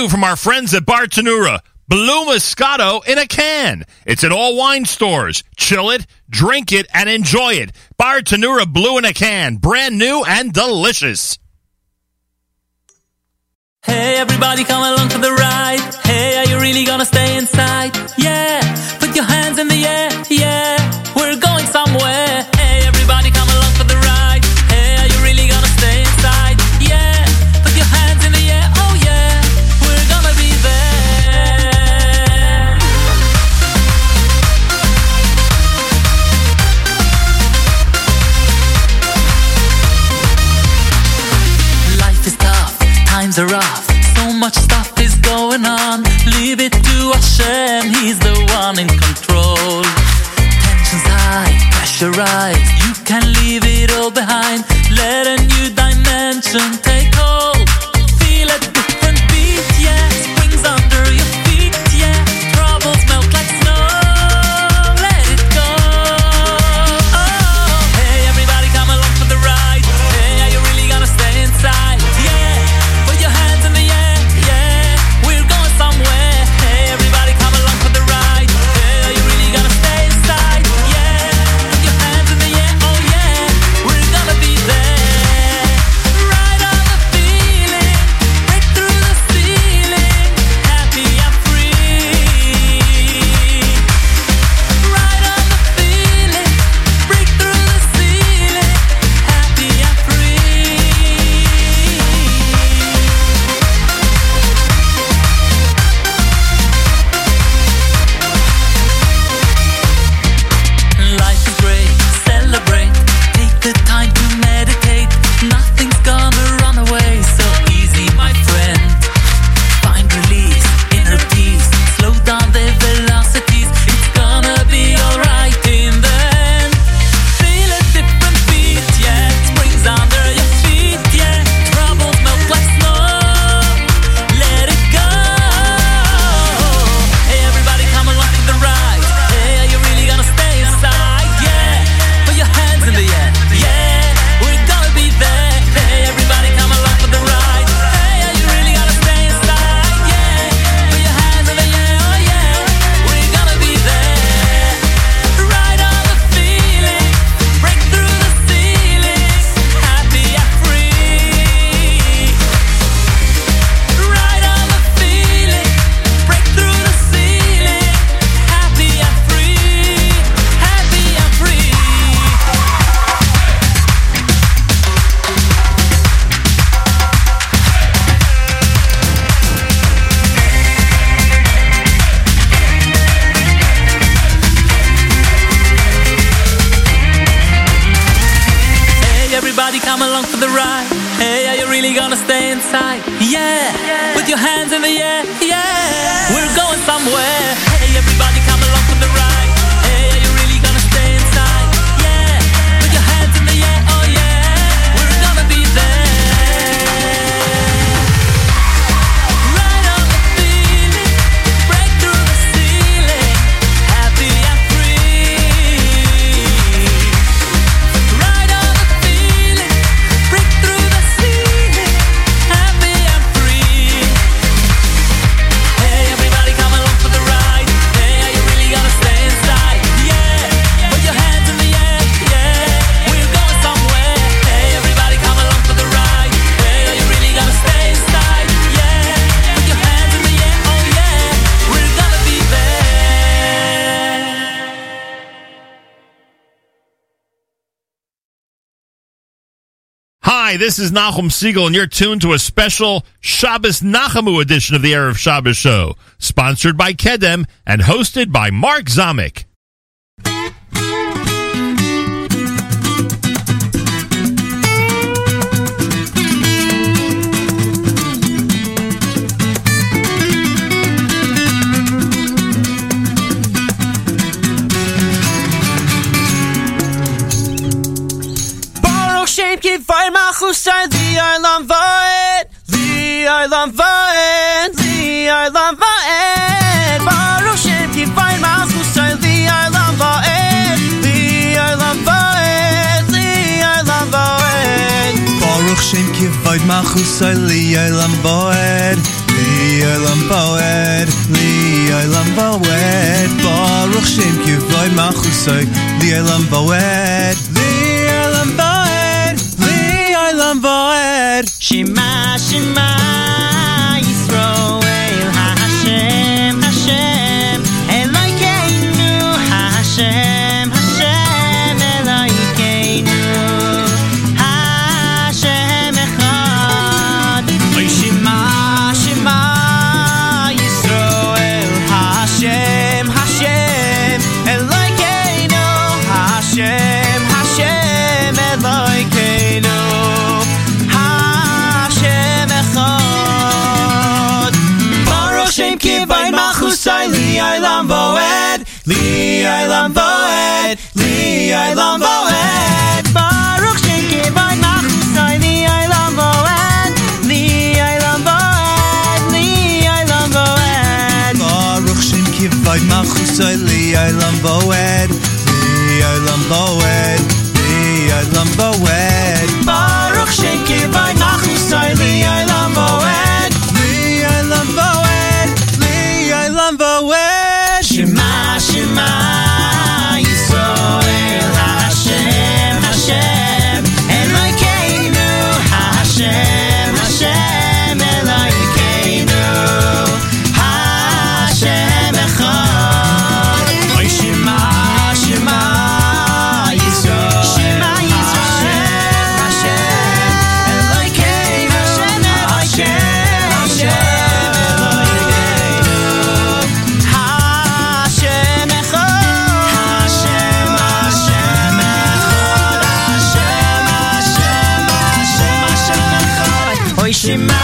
Speaker 14: new from our friends at Bartenura. Blue Moscato in a can. It's at all wine stores. Chill it, drink it, and enjoy it. Bartenura Blue in a can. Brand new and delicious.
Speaker 15: Hey, everybody, come along for the ride. Hey, are you really gonna stay inside? Yeah, put your hands in the air. Yeah, we're going somewhere. the rise You can leave it all behind. Let a new dimension take.
Speaker 5: Hi, this is Nachum Segal, and you're tuned to a special Shabbos Nachamu edition of the Erev Shabbos Show, sponsored by Kedem and hosted by Mark Zamek.
Speaker 16: Shem Kivay Machusay Li Olam Vaed Li Olam Vaed Li Olam Vaed Baruch Shem Kivay Machusay Li Olam Vaed Li Olam Vaed Li Olam Vaed
Speaker 17: Baruch Shem Li Olam Boed Li Olam Boed Li Olam Boed Baruch Shem Kivod Machusay Li Olam Boed Li Olam Boed Li Olam Boed
Speaker 16: Li Olam Voed Li Olam Voed Baruch Shem Kivay Machusay Li Olam Voed Li Olam Voed Li Olam Voed
Speaker 17: Baruch Shem Kivod Machusay Li Olam Boed Li Olam Boed Li Olam Boed
Speaker 16: Oy Shema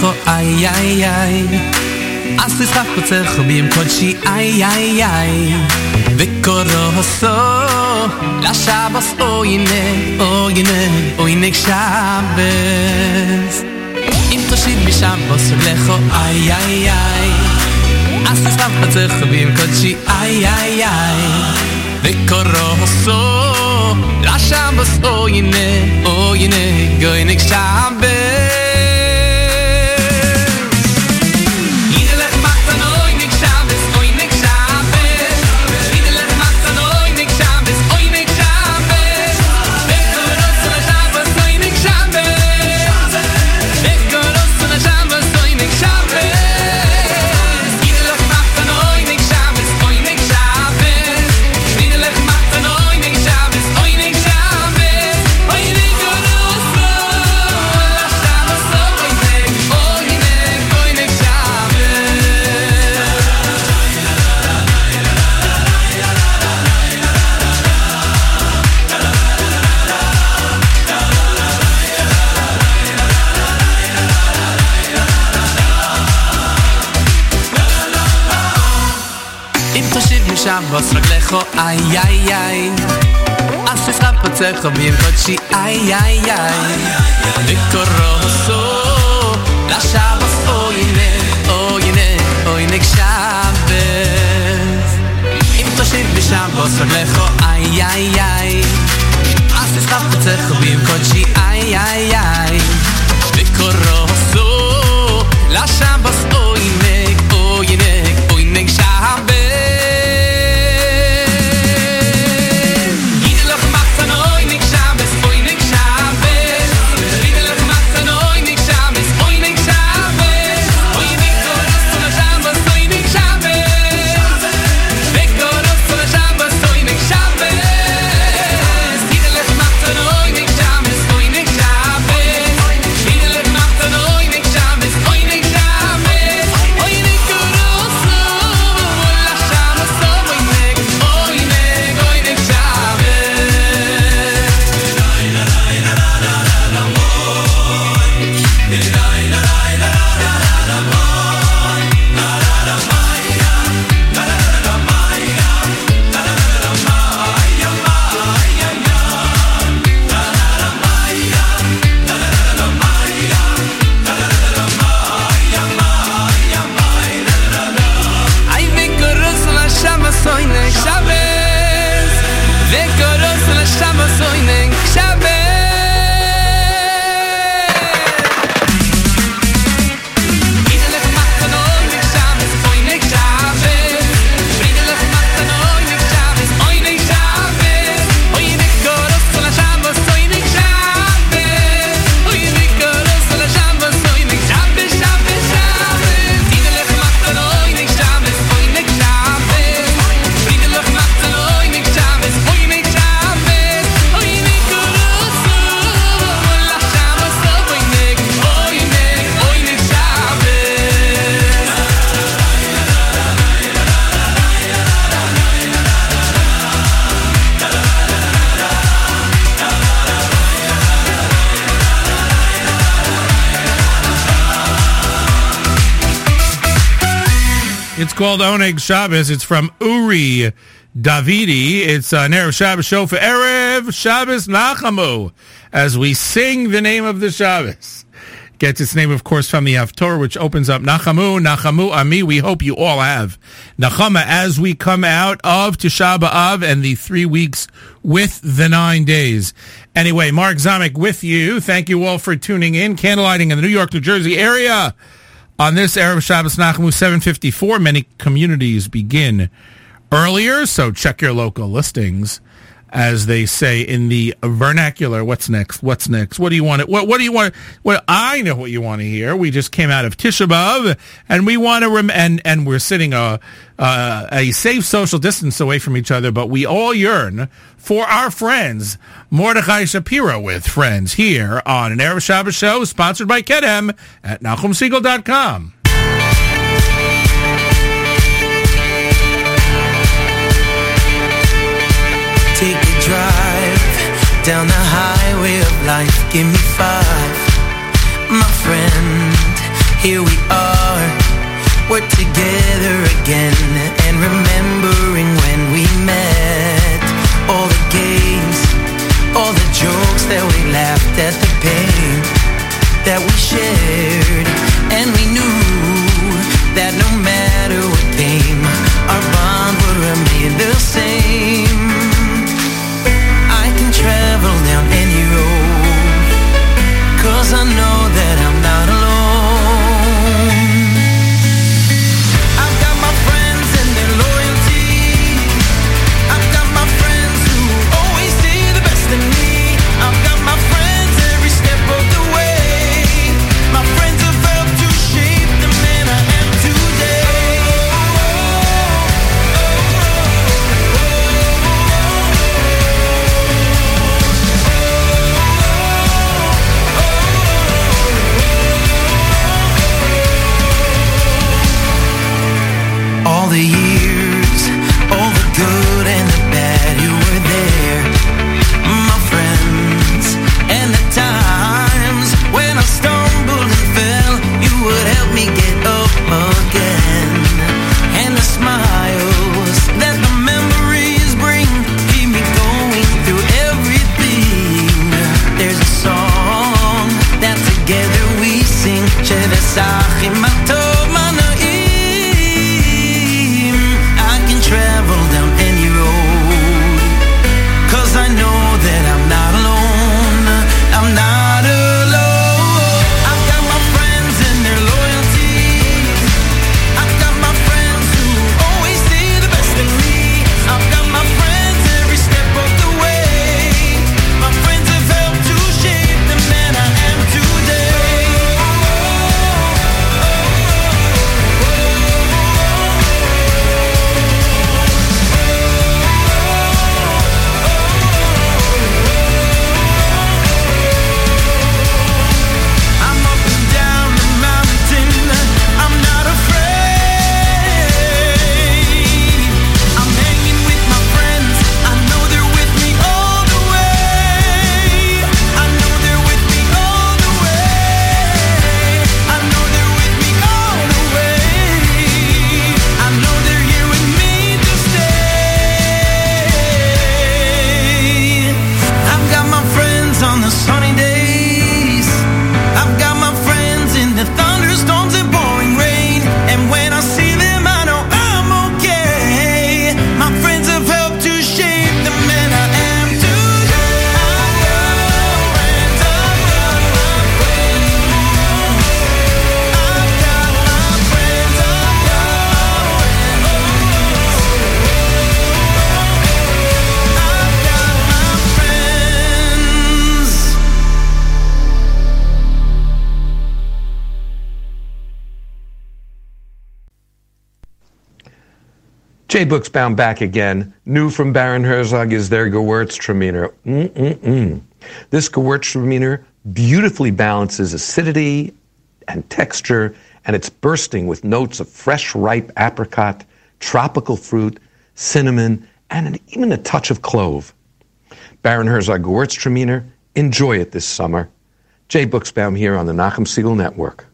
Speaker 18: בוסר לכו איי איי איי אז תשחק פוצח בי עם קודשי איי איי איי וקורו הסו לשבוס אוי הנה אוי הנה אוי הנה שבס אם תושיב משם בוסר לכו איי איי איי אז תשחק פוצח בי עם קודשי איי איי איי וקורו הסו לשבוס אוי הנה אוי הנה גוי הנה
Speaker 7: בוס רגלך איי איי איי אז תשחק פוצך בים קודשי איי איי איי וקורוסו לשבוס אוי נה אוי נה אוי נק שבס אם תושיב משם בוס רגלך איי איי איי אז תשחק פוצך בים קודשי איי איי איי וקורוסו לשבוס אוי נק אוי נק אוי נק שבס Idelach
Speaker 2: called Oneg Shabbos. It's from Uri Davidi. It's uh, an Erev Shabbos show for Erev Shabbos Nachamu as we sing the name of the Shabbos. Gets its name, of course, from the Haftorah, which opens up Nachamu, Nachamu Ami. We hope you all have Nachama as we come out of Tisha B'Av and the three weeks with the nine days. Anyway, Mark Zamek with you. Thank you all for tuning in. Candlelighting in the New York, New Jersey area. On this Erev Shabbos Nachamu 754, many communities begin earlier, so check your local listings. As they say in the vernacular, what's next? What's next? What do you want? To, what, what do you want? Well, I know what you want to hear. We just came out of Tisha B'av, and we want to rem- and and we're sitting a uh, a safe social distance away from each other, but we all yearn for our friends Mordechai Shapiro with friends here on an Erev Shabbos show sponsored by Kedem at
Speaker 19: NachumSegal.com. down the highway of life. Give me five, my friend. Here we are. We're together again and remembering when we met. All the games, all the jokes that we laughed at, the pain that we shared. And we knew Jay Buchsbaum back again. New from Baron Herzog is their Gewürztraminer. Mm-mm-mm. This Gewürztraminer beautifully balances acidity and texture, and it's bursting with notes of fresh, ripe apricot, tropical fruit, cinnamon, and an, even a touch of clove. Baron Herzog Gewürztraminer, enjoy it this summer. Jay Buchsbaum here on the Nachum Segal Network.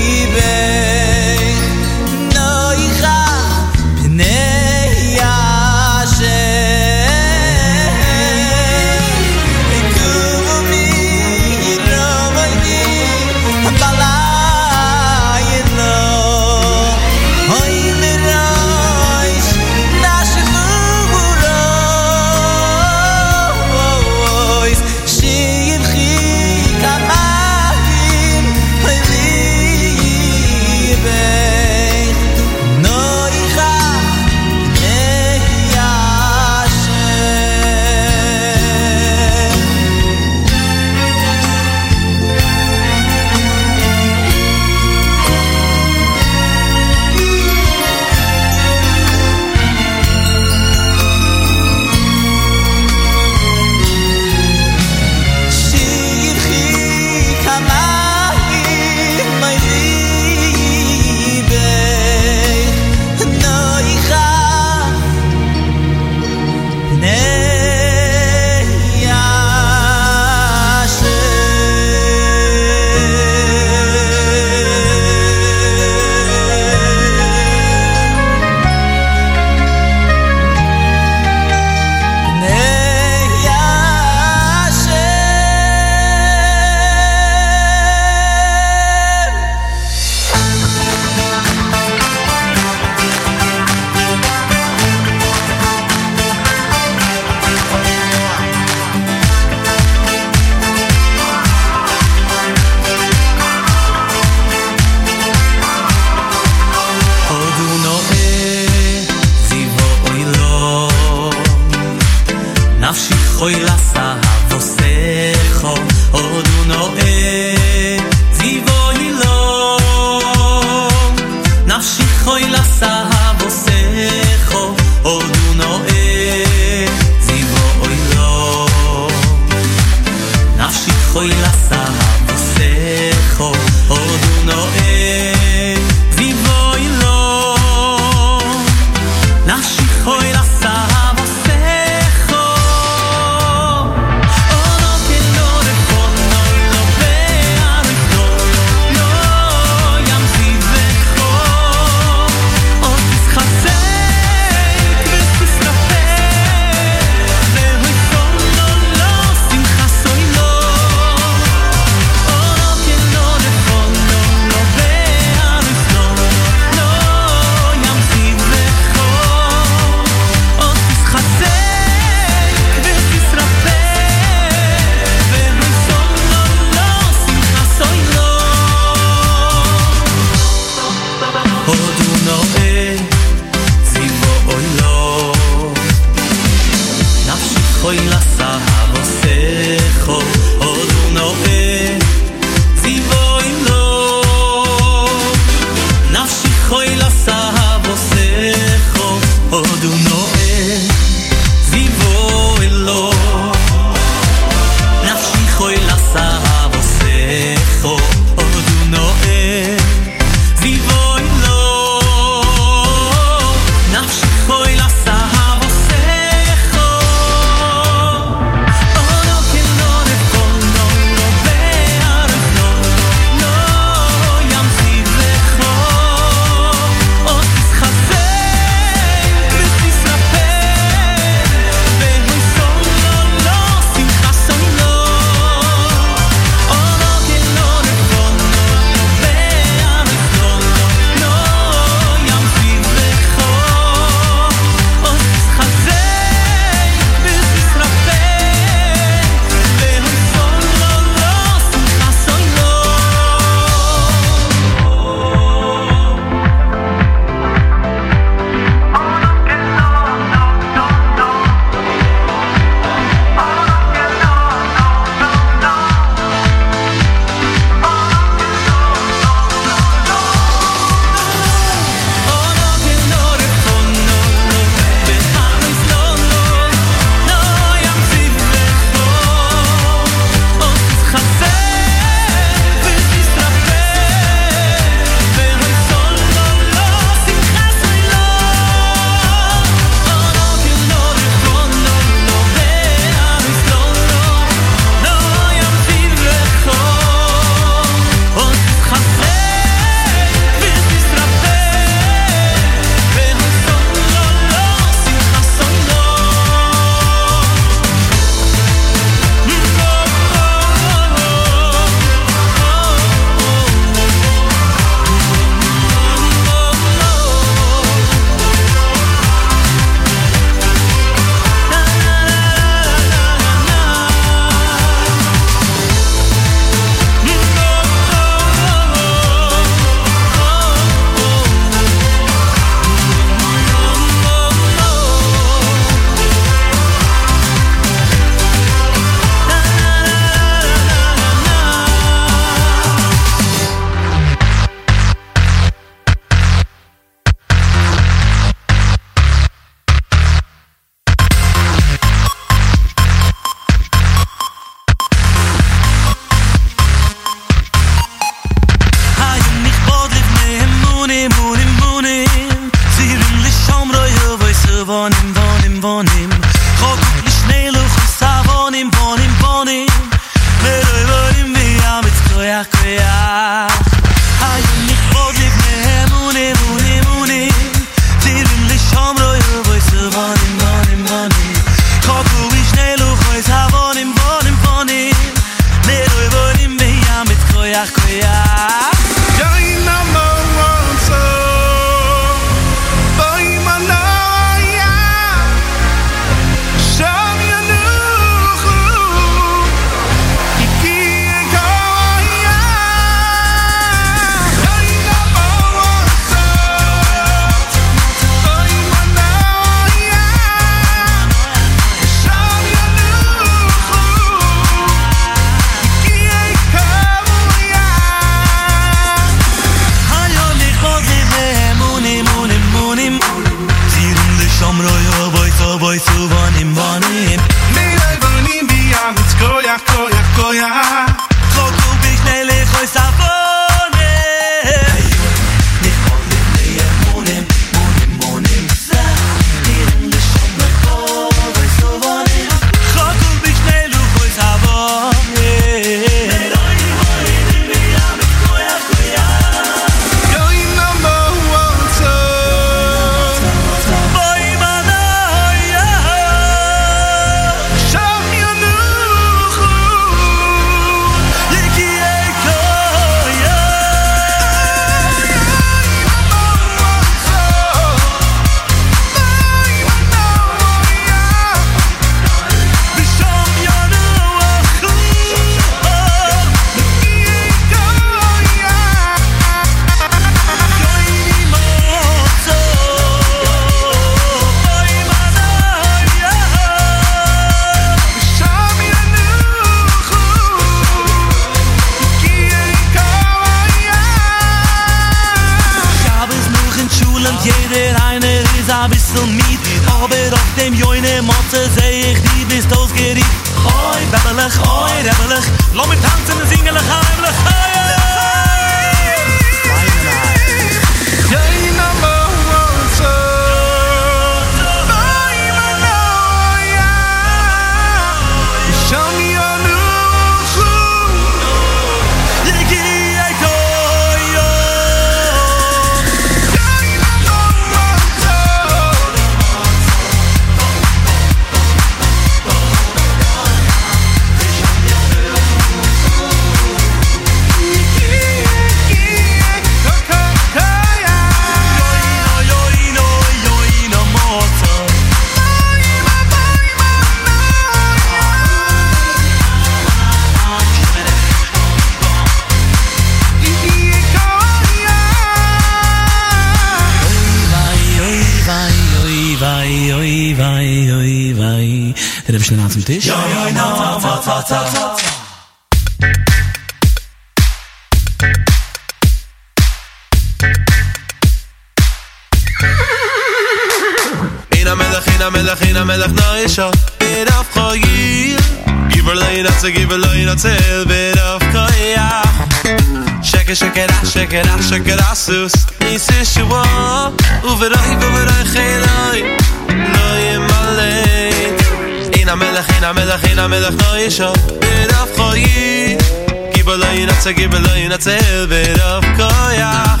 Speaker 7: se
Speaker 13: gibe lo
Speaker 20: in a tsel bit of koyach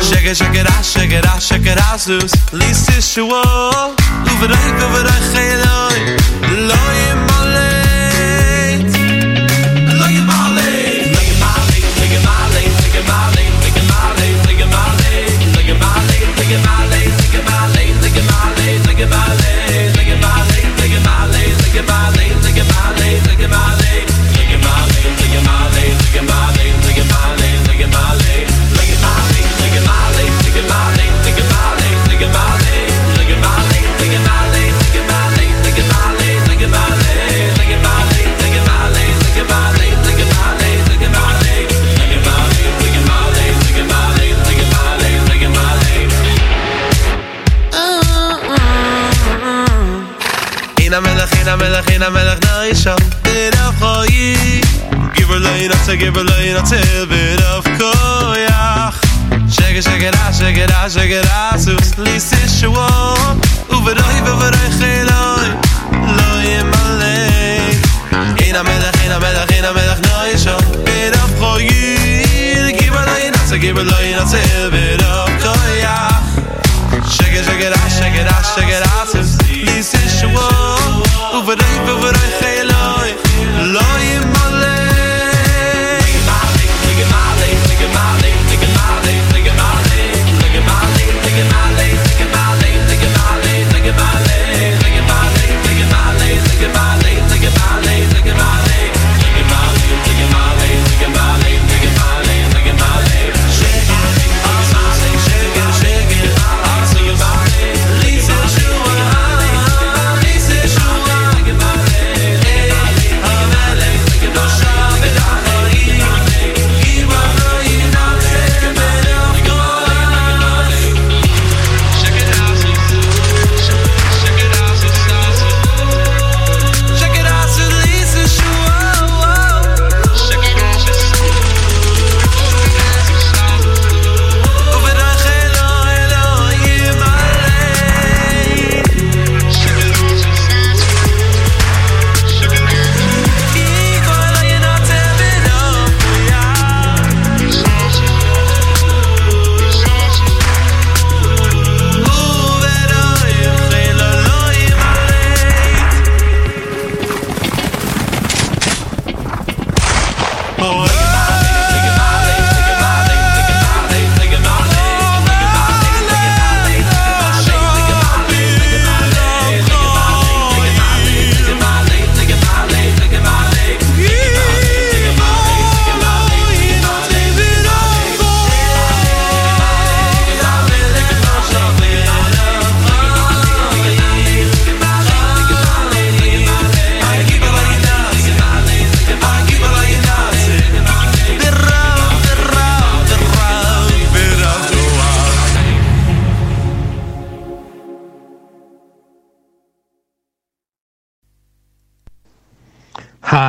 Speaker 20: shake shake ra shake ra shake it sus lis is shwo uver ay uver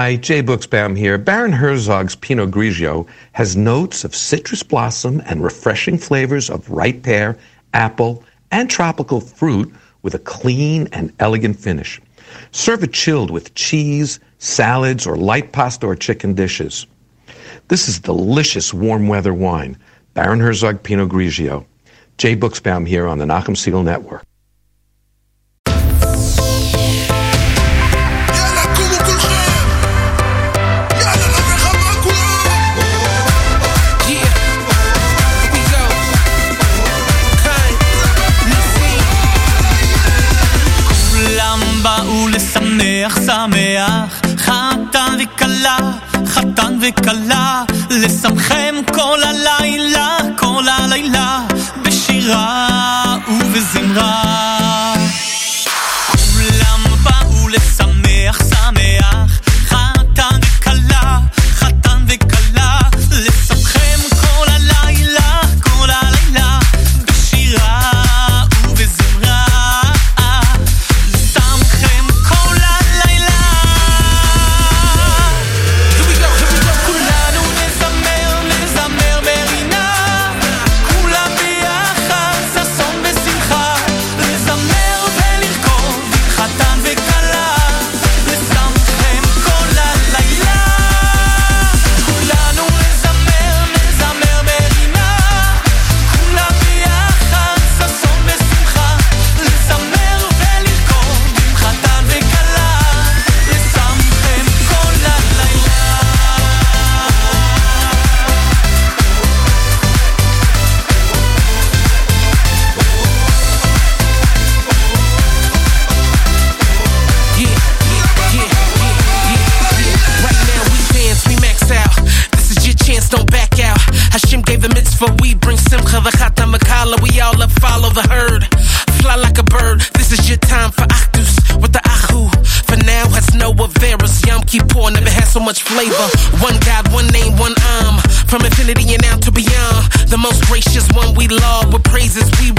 Speaker 4: Hi, Jay Buchsbaum here. Baron Herzog's Pinot Grigio has notes of citrus blossom and refreshing flavors of ripe pear, apple, and tropical fruit with a clean and elegant finish. Serve it chilled with cheese, salads, or light pasta or chicken dishes. This is delicious warm weather wine. Baron Herzog Pinot Grigio. Jay Buchsbaum here on the Nachum Segal Network.
Speaker 15: שמח, חתן וכלה, חתן וכלה, לשמחם כל הלילה, כל הלילה, בשירה
Speaker 21: much flavor. One God, one name, one arm. From infinity and out to beyond. The most gracious one we love. With praises we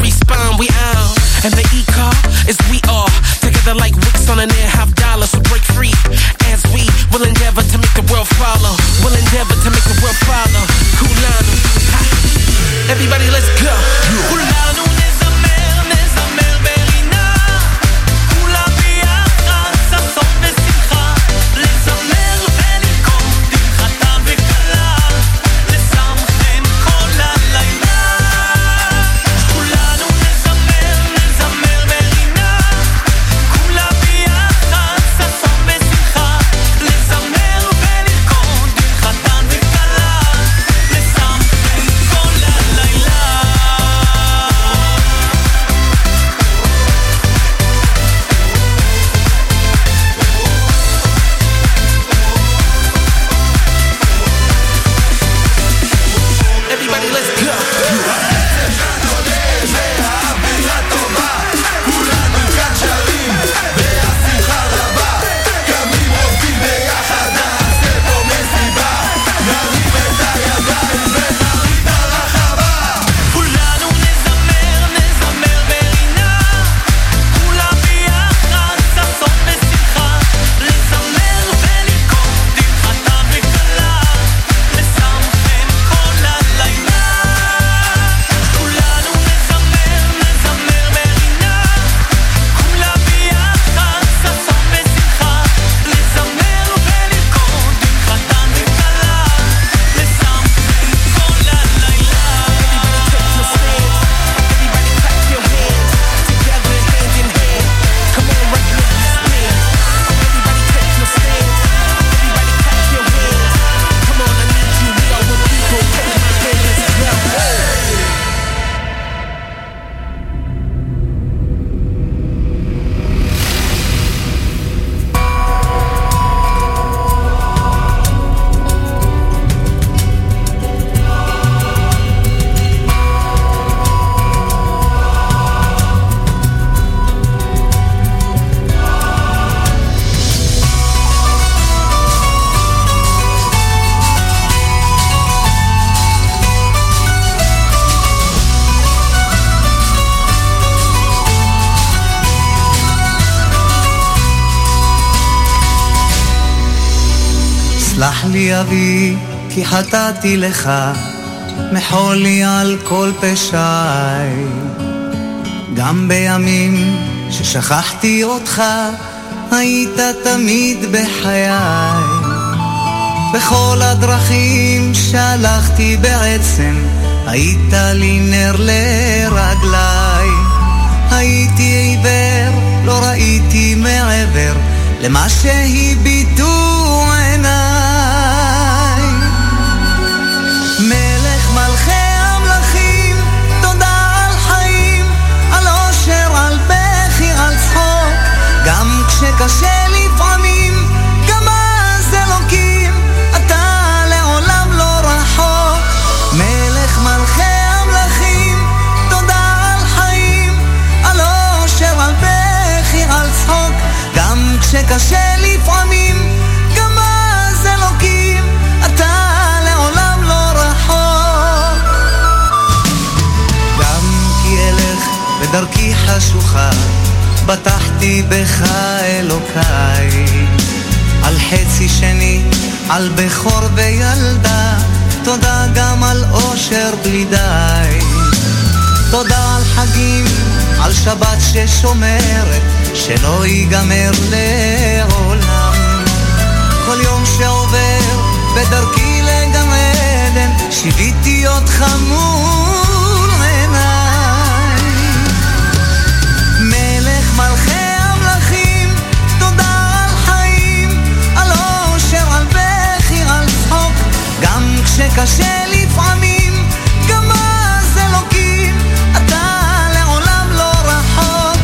Speaker 11: כי חטאתי לך, מחול לי על כל פשעי. גם בימים ששכחתי אותך, היית תמיד בחיי. בכל הדרכים שהלכתי בעצם, היית לי נר לרגליי. הייתי עיוור, לא ראיתי מעבר למה שהביטו גם כשקשה לפעמים, גם אז אלוקים, אתה לעולם לא רחוק. מלך מלכי המלכים, תודה על חיים, על אושר, על בכי, על צחוק. גם כשקשה לפעמים, גם אז אלוקים, אתה לעולם לא רחוק. גם כי אלך בדרכי חשוכה, בטחתי בך אלוקיי. על חצי שני, על בכור וילדה, תודה גם על אושר בלי די. תודה על חגים, על שבת ששומרת, שלא ייגמר לעולם. כל יום שעובר בדרכי לגן עדן, שיוויתי אותך מול גם כשקשה לפעמים, גם אז אלוקים, אתה לעולם לא רחוק.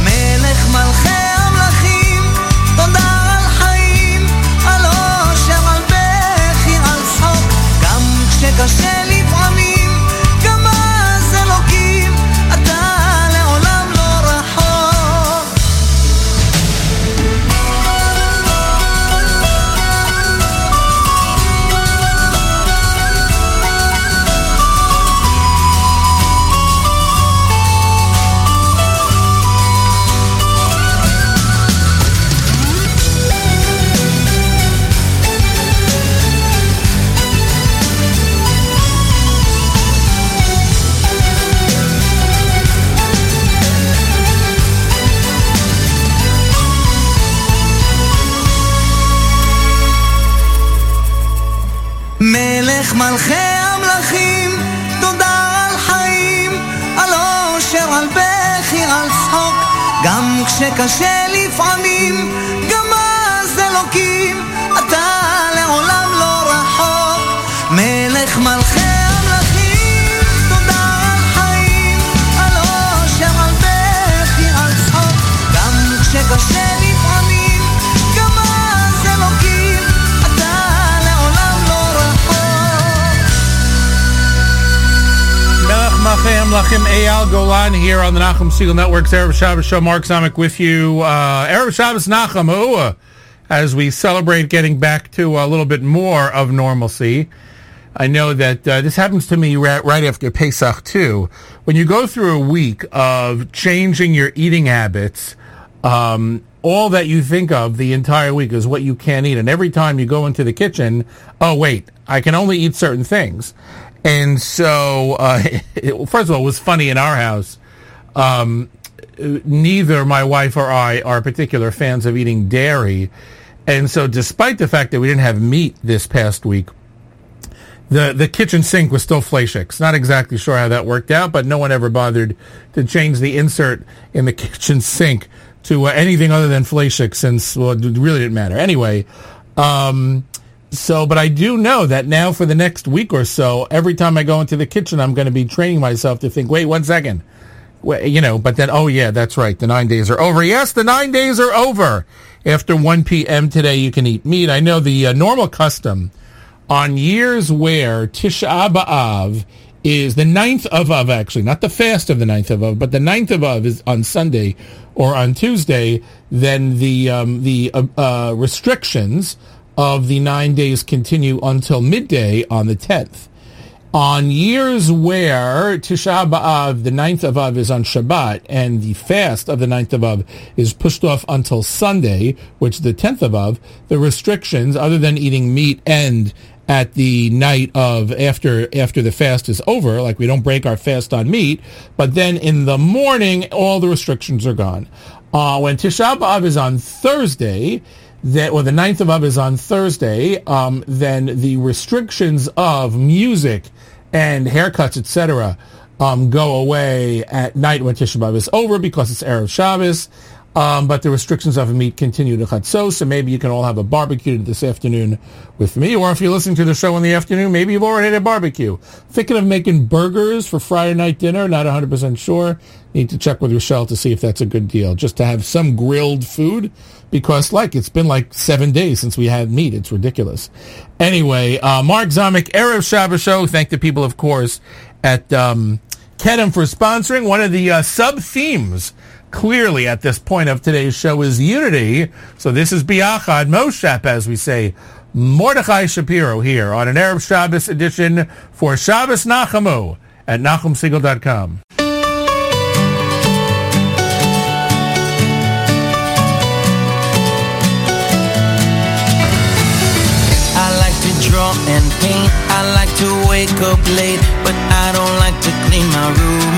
Speaker 11: מלך מלכי המלכים, תודה על חיים, על אושר, על בכי, על צחוק, גם כשקשה שקשה לפעמים.
Speaker 2: Lachem Eyal Golan here on the Nachum Segal Network's Erev Shabbos show. Mark Zamek with you. Uh, Erev Shabbos Nachamu, as we celebrate getting back to a little bit more of normalcy. I know that uh, this happens to me right, right after Pesach too. When you go through a week of changing your eating habits, um, all that you think of the entire week is what you can't eat. And every time you go into the kitchen, oh wait, I can only eat certain things. And so, uh, it, (laughs) first of all, it was funny in our house. Um, neither my wife or I are particular fans of eating dairy. And so despite the fact that we didn't have meat this past week, the, the kitchen sink was still fleishigs. Not exactly sure how that worked out, but no one ever bothered to change the insert in the (laughs) kitchen sink to uh, anything other than fleishigs since, well, it really didn't matter. Anyway, um, so, but I do know that now for the next week or so, every time I go into the kitchen, I'm going to be training myself to think, wait, one second. Wait, you know, but then, oh yeah, that's right. The nine days are over. Yes, the nine days are over. After 1 p.m. today, you can eat meat. I know the uh, normal custom on years where Tisha B'Av is the ninth of Av, actually, not the fast of the ninth of Av, but the ninth of Av is on Sunday or on Tuesday, then the, um, the uh, uh, restrictions of the nine days continue until midday on the 10th. On years where Tisha B'Av, the ninth of Av, is on Shabbat, and the fast of the ninth of Av is pushed off until Sunday, which is the 10th of Av, the restrictions, other than eating meat, end at the night of after after the fast is over. Like we don't break our fast on meat, but then in the morning, all the restrictions are gone. Uh, when Tisha B'Av is on Thursday, that or the 9th of Av is on Thursday, um, then the restrictions of music and haircuts, etc., um, go away at night when Tisha B'Av is over because it's Erev Shabbos. Um, but the restrictions of meat continue to Chatzos, so maybe you can all have a barbecue this afternoon with me, or if you're listening to the show in the afternoon, maybe you've already had a barbecue. Thinking of making burgers for Friday night dinner, not 100% sure. Need to check with Rochelle to see if that's a good deal, just to have some grilled food, because like, it's been like seven days since we had meat. It's ridiculous. Anyway, uh, Mark Zamek, Erev Shabbos Show. Thank the people, of course, at um, Kedem for sponsoring. One of the uh, sub-themes clearly at this point of today's show is unity. So this is Biachad Moshap, as we say. Mordechai Shapiro here on an Erev Shabbos edition for Shabbos Nachamu at
Speaker 19: NachumSegal.com. and paint. I like to wake up late, but I don't like to clean my room.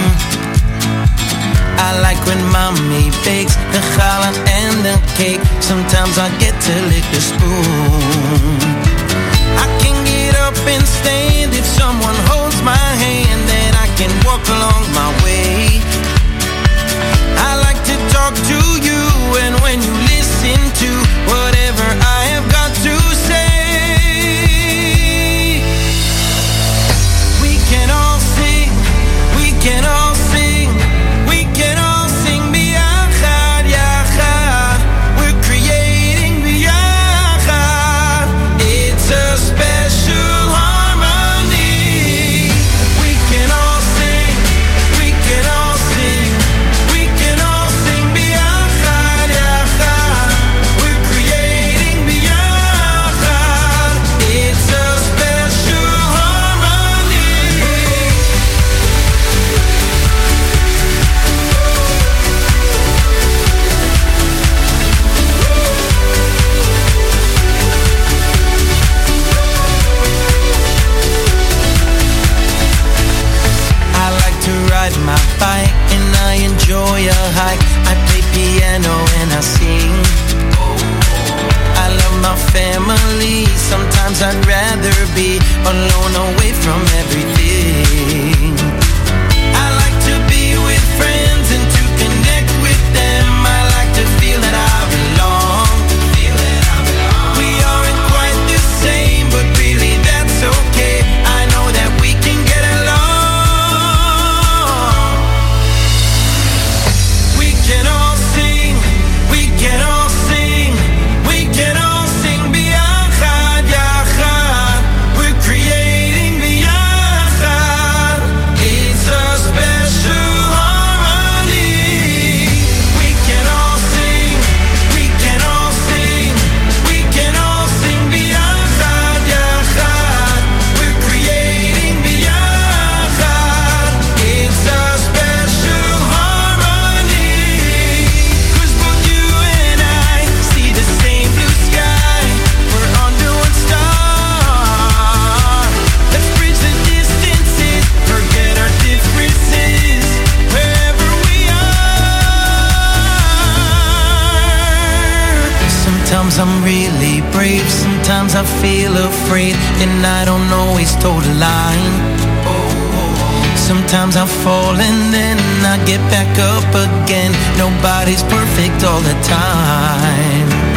Speaker 19: I like when mommy bakes the challah and the cake. Sometimes I get to lick the spoon. I can get up and stand if someone holds my hand, then I can walk along my way. Alone, away from everything. Afraid, and I don't always toe the line. Sometimes I fall and then I get back up again. Nobody's perfect all the time.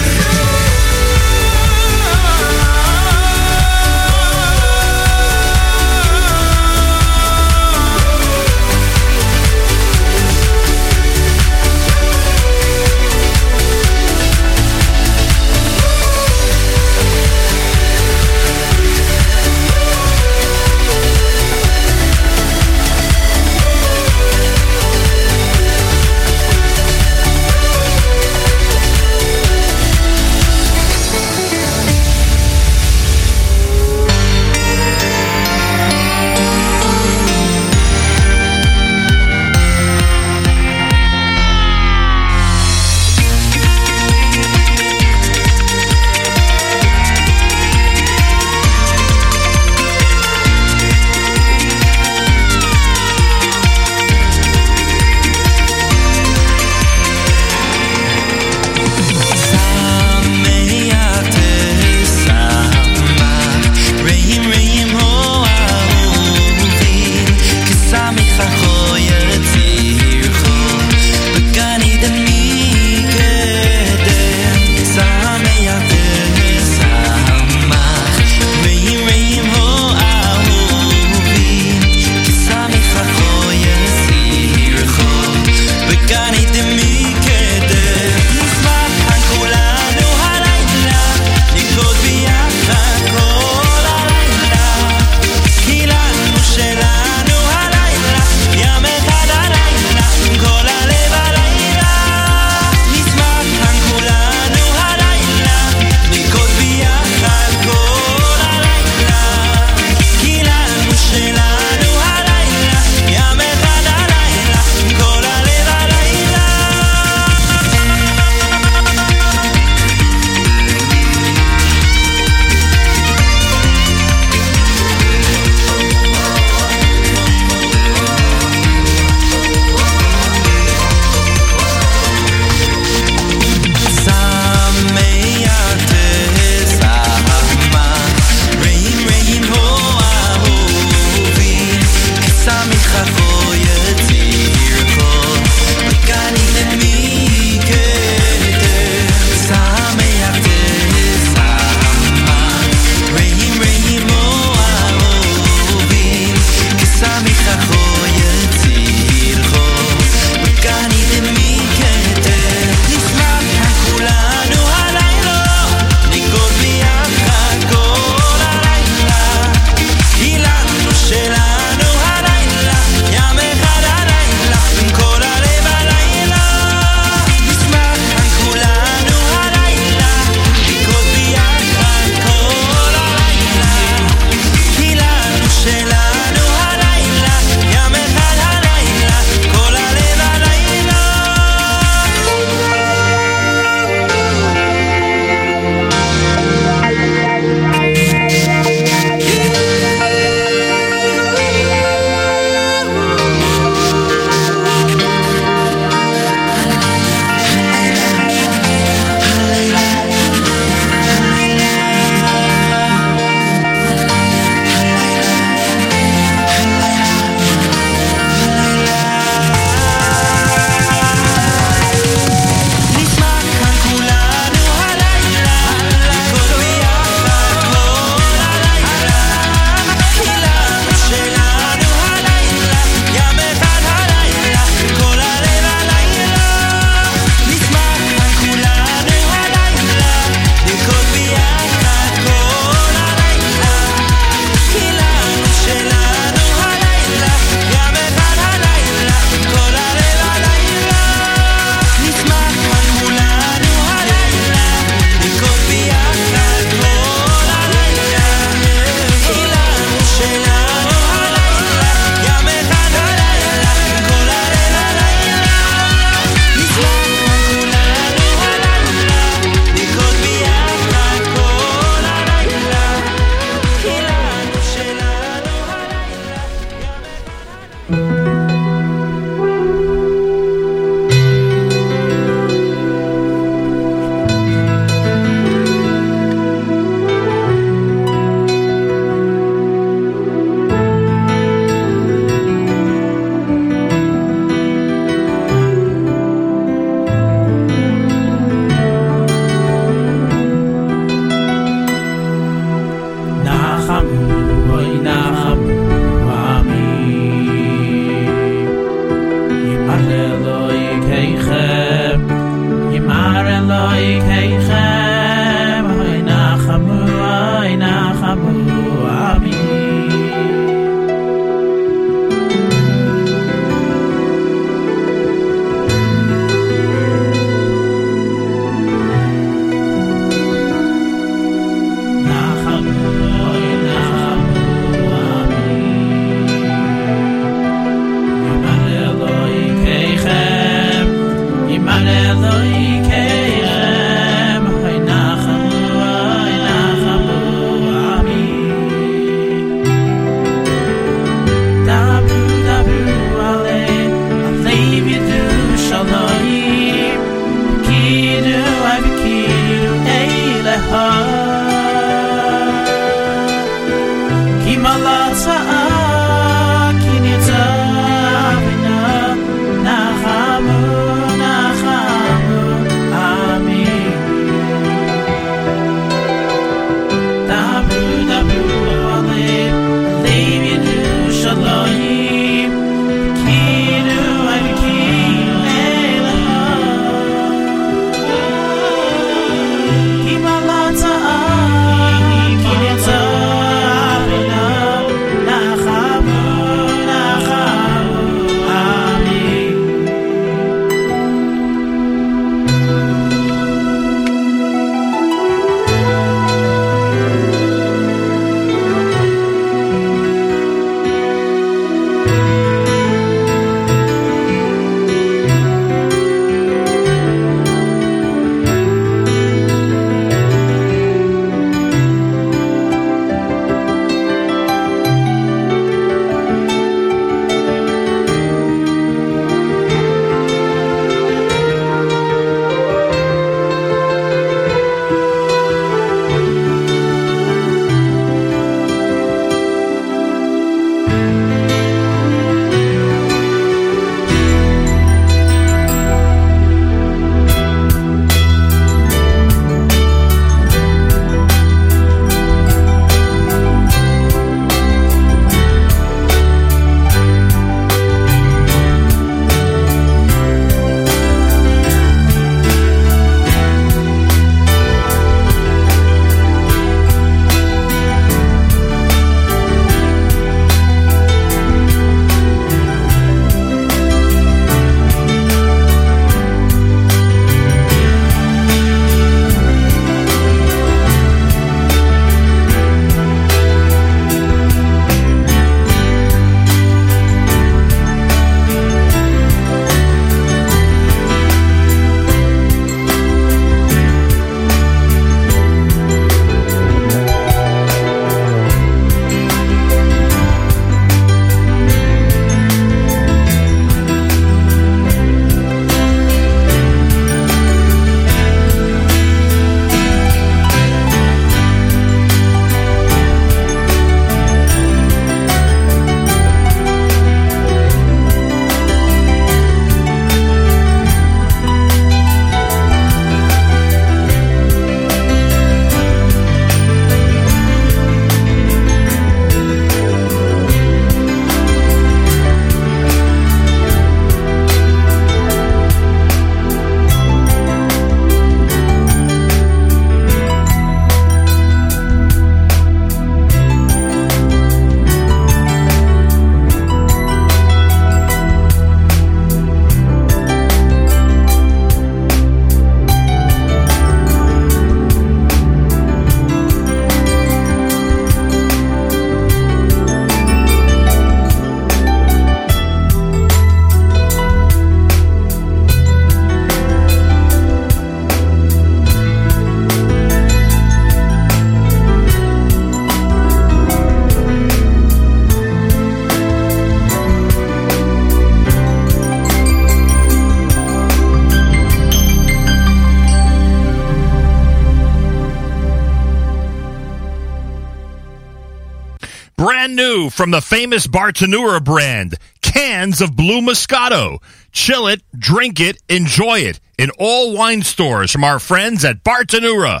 Speaker 5: From the famous Bartenura brand, cans of Blue Moscato. Chill it, drink it, enjoy it in all wine stores from our friends at Bartenura.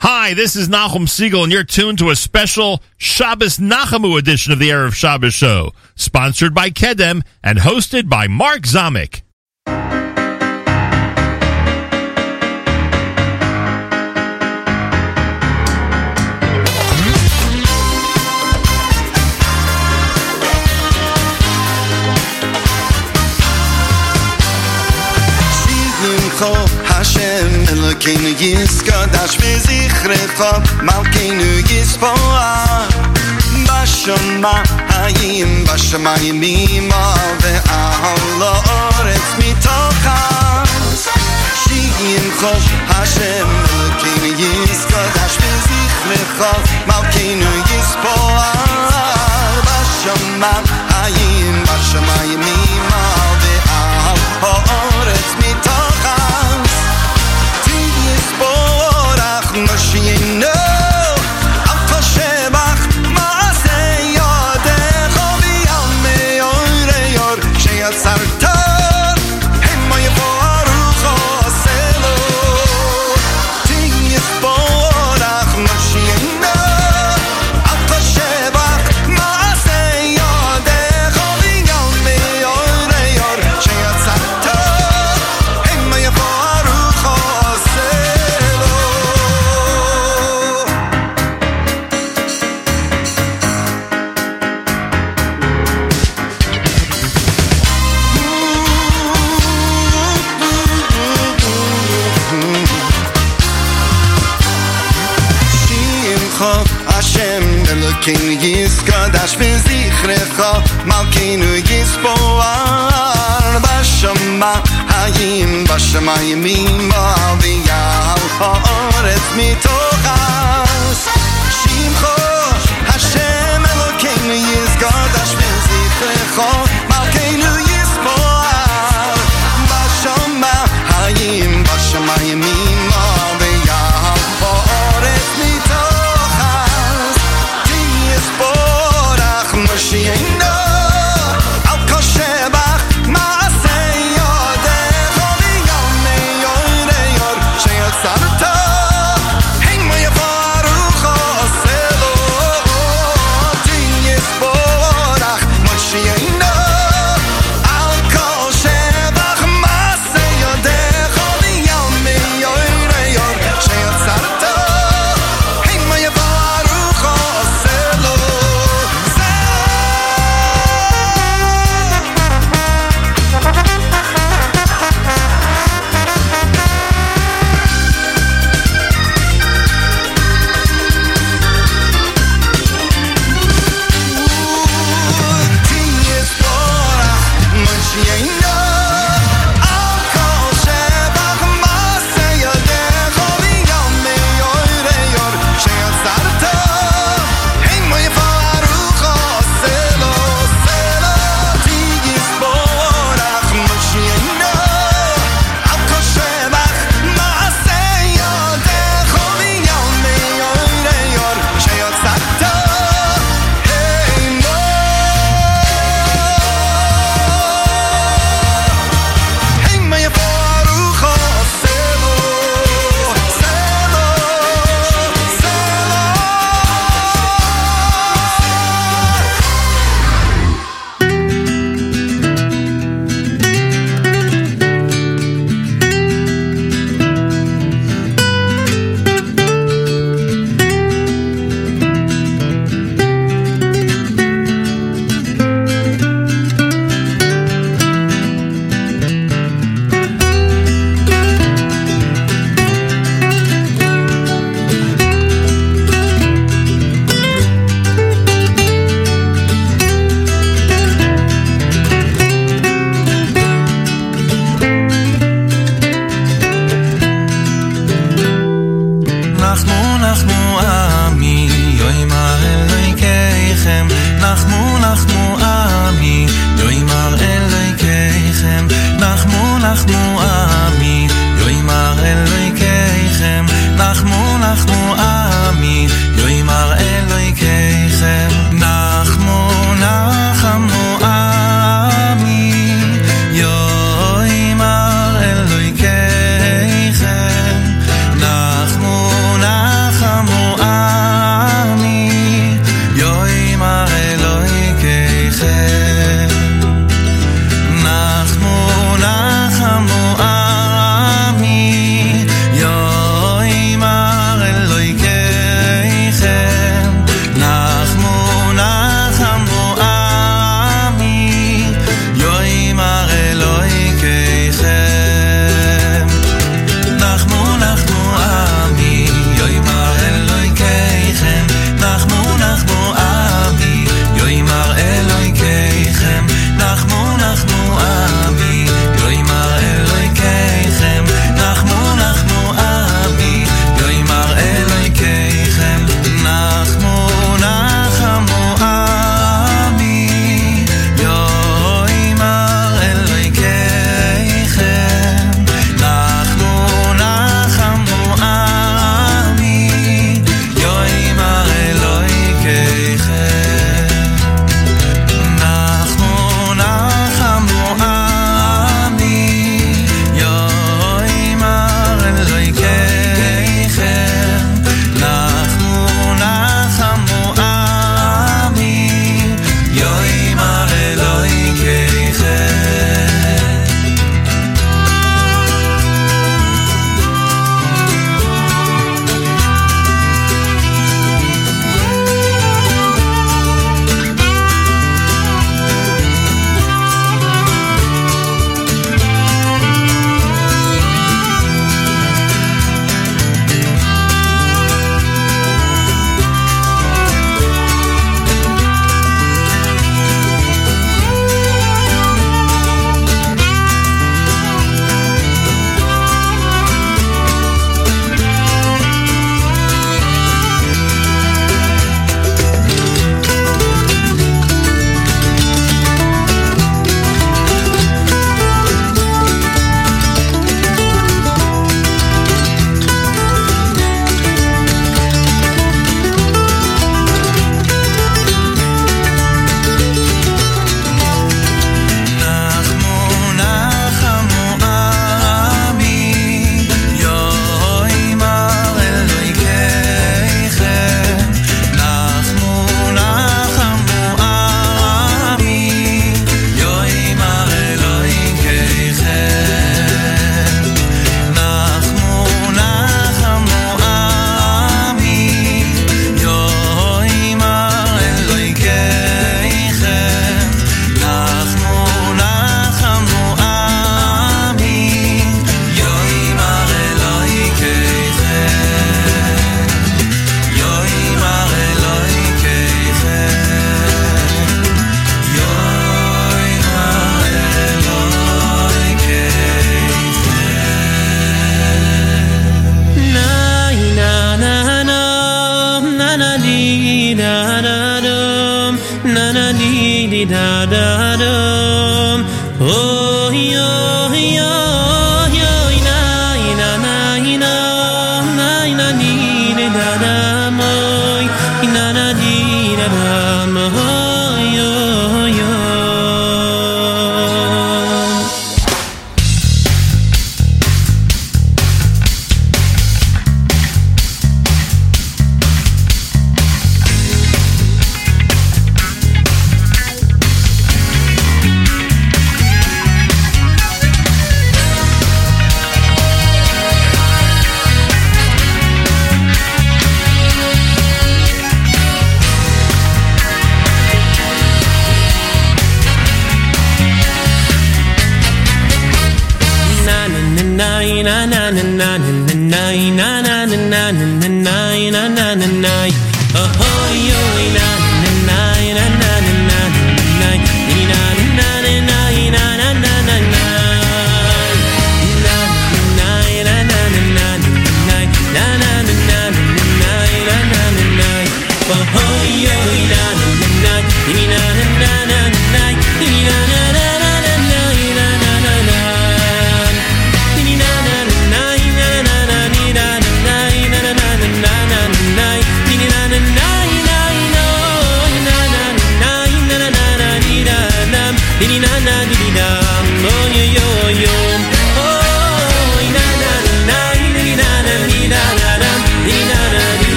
Speaker 5: Hi, this is Nachum Segal, and you're tuned to a special Shabbos Nachamu edition of the Erev Shabbos Show, sponsored by Kedem and hosted by Mark Zamek.
Speaker 22: Malkeinu yis kadash vizich recha Malkeinu yis poa. Bashama hayim Bashama yim ima Ve ahala mitocha. Mitochas
Speaker 23: Shiyim chosh Hashem Malkeinu yis kadash vizich recha Malkeinu
Speaker 24: yis poa. Bashama hayim Bashama yim ima Ve ahala mitocha が巻き脱ぎスポワー場所ま האם בשמיים
Speaker 25: מרביעה האורץ מתוך אז שמחו
Speaker 2: השם אלוקינו יזכור דש וזכרו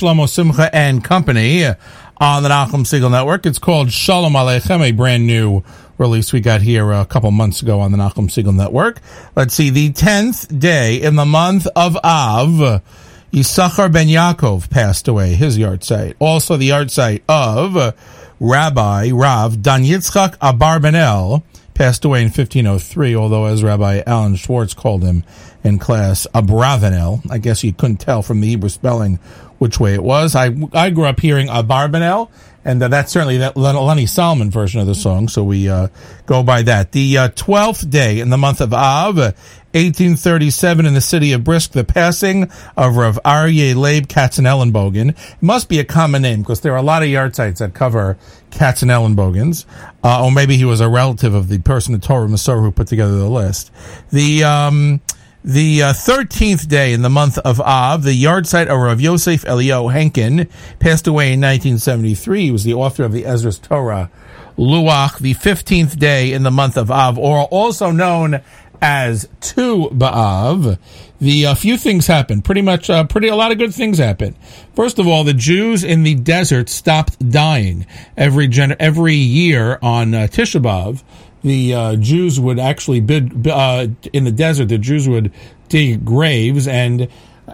Speaker 2: Shlomo Simcha and Company on the Nachum Segal Network. It's called Shalom Aleichem, a brand new release we got here a couple months ago on the Nachum Segal Network. Let's see, the 10th day in the month of Av, Yisachar ben Yaakov passed away, his yahrzeit. Also the yahrzeit of Rabbi Rav Don Yitzchak Abarbanel, passed away in 1503, although as Rabbi Alan Schwartz called him in class, Abravanel. I guess you couldn't tell from the Hebrew spelling which way it was. I, I grew up hearing Abarbanel, and uh, that's certainly that Lenny Solomon version of the song, so we uh, go by that. The uh, 12th day in the month of Av, uh, 1837 in the city of Brisk, the passing of Rav Aryeh Leib Katzenellenbogen. It must be a common name because there are a lot of yahrzeits that cover Katzenellenbogens. Uh, or maybe he was a relative of the person, the Torah Masor, who put together the list. The, um, the uh, 13th day in the month of Av, the yahrzeit of Rav Yosef Eliyahu Henkin passed away in 1973. He was the author of the Ezras Torah Luach, the 15th day in the month of Av, or also known as Tu B'Av. The uh, few things happened. Pretty much, uh, pretty a lot of good things happened. First of all, the Jews in the desert stopped dying every gen- every year on uh. The uh, Jews would actually bid uh, in the desert. The Jews would dig graves, and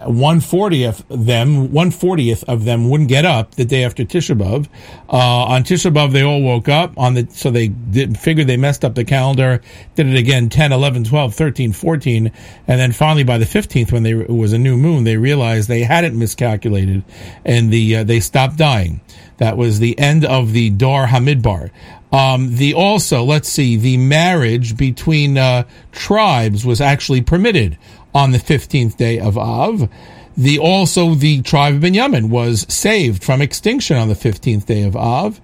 Speaker 2: one fortieth them, one fortieth of them wouldn't get up the day after Tisha B'av. Uh, on Tisha B'av, they all woke up on the, so they did figured they messed up the calendar, did it again 10, 11, 12, 13, 14, and then finally by the 15th, when they, it was a new moon, they realized they hadn't miscalculated, and the, uh, they stopped dying. That was the end of the Dor Hamidbar. Um, the also, let's see, the marriage between uh, tribes was actually permitted on the 15th day of Av. The also the tribe of Benjamin was saved from extinction on the 15th day of Av.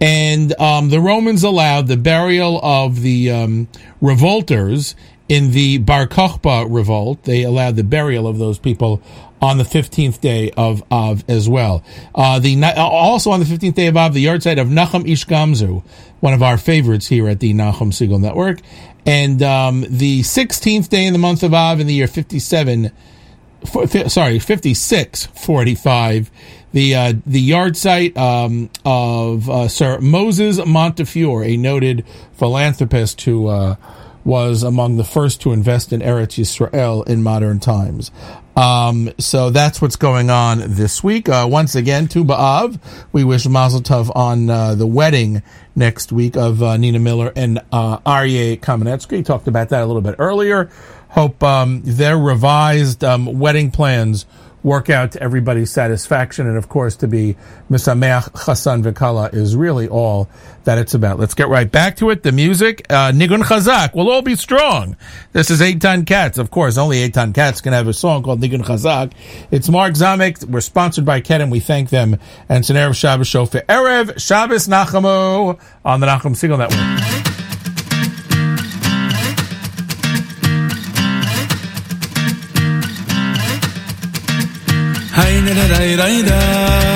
Speaker 2: And um, the Romans allowed the burial of the um, revolters in the Bar Kokhba revolt. They allowed the burial of those people on the 15th day of Av as well. Uh, the Also on the 15th day of Av, the yahrzeit of Nachum Ish Gamzu, one of our favorites here at the Nachum Segal Network. And um, the 16th day in the month of Av in the year 57, f- sorry, 5645, the uh, the yahrzeit um, of uh, Sir Moses Montefiore, a noted philanthropist who uh, was among the first to invest in Eretz Yisrael in modern times. Um, so that's what's going on this week. Uh, once again, Tu B'Av, we wish Mazel Tov on uh, the wedding next week of uh, Nina Miller and uh, Aryeh Kamenetsky. Talked about that a little bit earlier. Hope um, their revised um, wedding plans work out to everybody's satisfaction. And of course, to be Misameach Chassan Vikala is really all that it's about. Let's get right back to it. The music, uh, Nigun Chazak, will all be strong. This is Eight Ton Cats. Of course, only Eight Ton Cats can have a song called Nigun Chazak. It's Mark Zamek. We're sponsored by Kedem. We thank them. And it's an Erev Shabbos show for Erev Shabbos Nachamu on the Nachum Segal Network.
Speaker 20: ray ray ray ray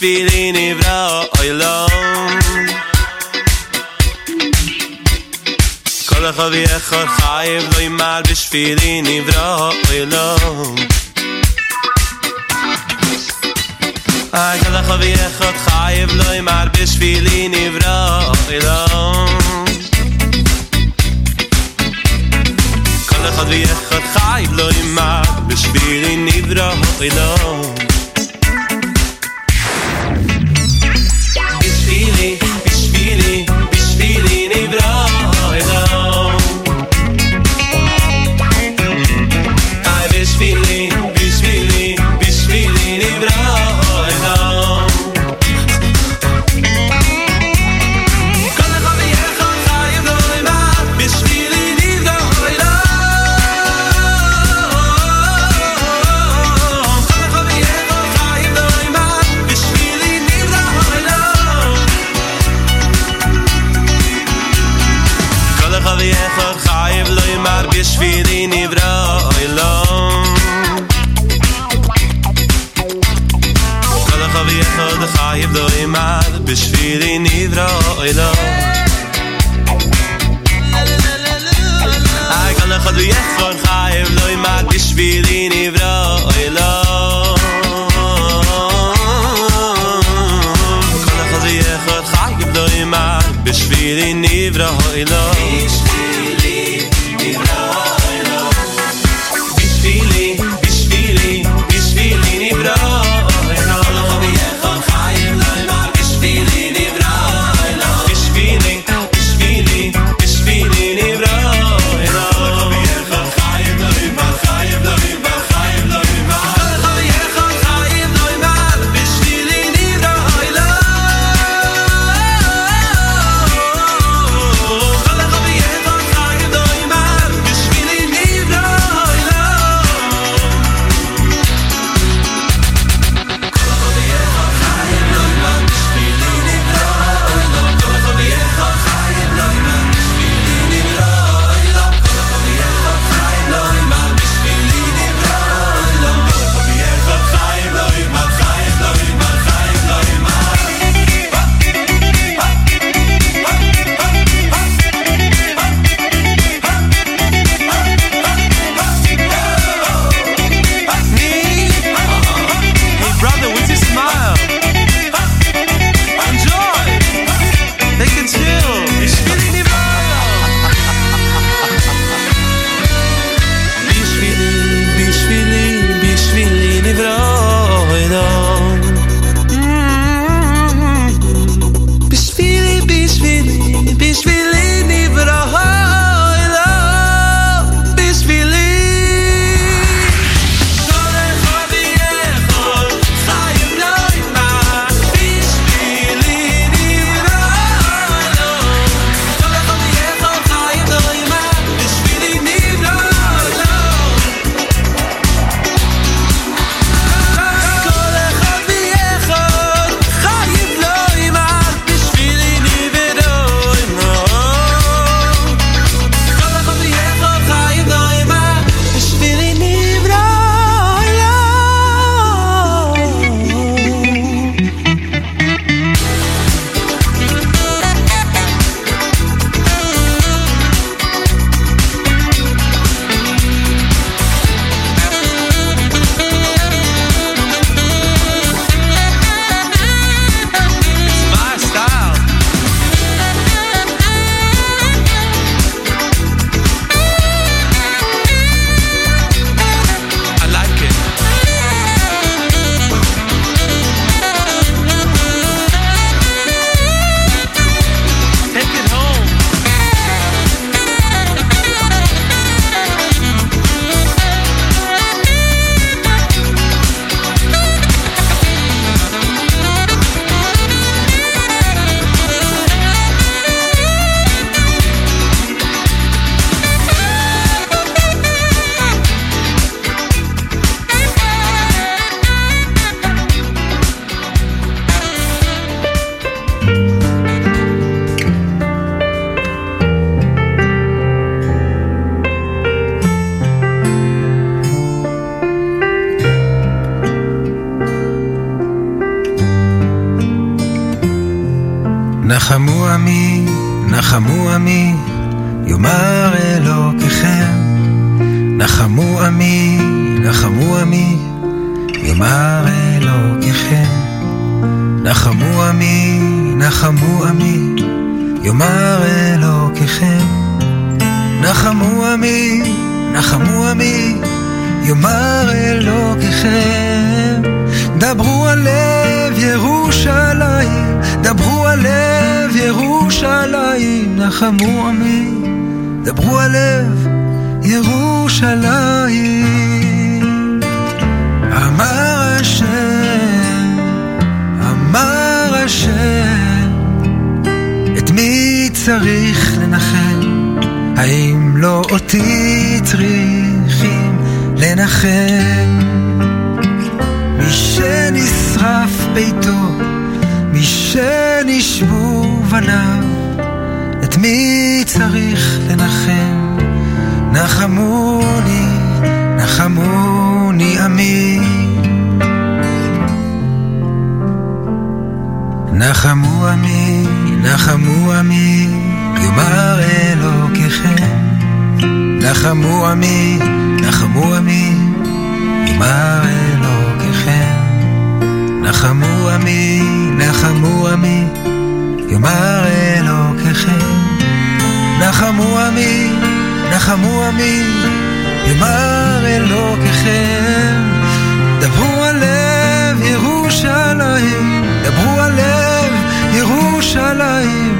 Speaker 20: bin in evra oilom kol a khavi a khol khayb lo imal bis bin in evra oilom ay kol a khavi a khol khayb lo imal bis bin in kol khavi a khol lo imal bis bin in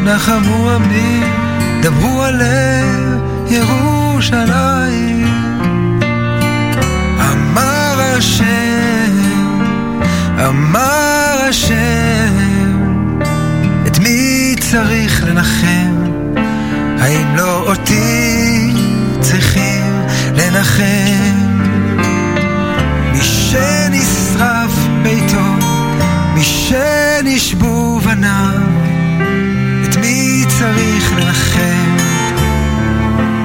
Speaker 26: נחמו עמי, דברו על לב ירושלים. אמר השם, אמר השם, את מי צריך לנחם? האם לא אותי צריכים לנחם? מי שנשרף ביתו, מי שנשבו בניו, מי צריך לנחם?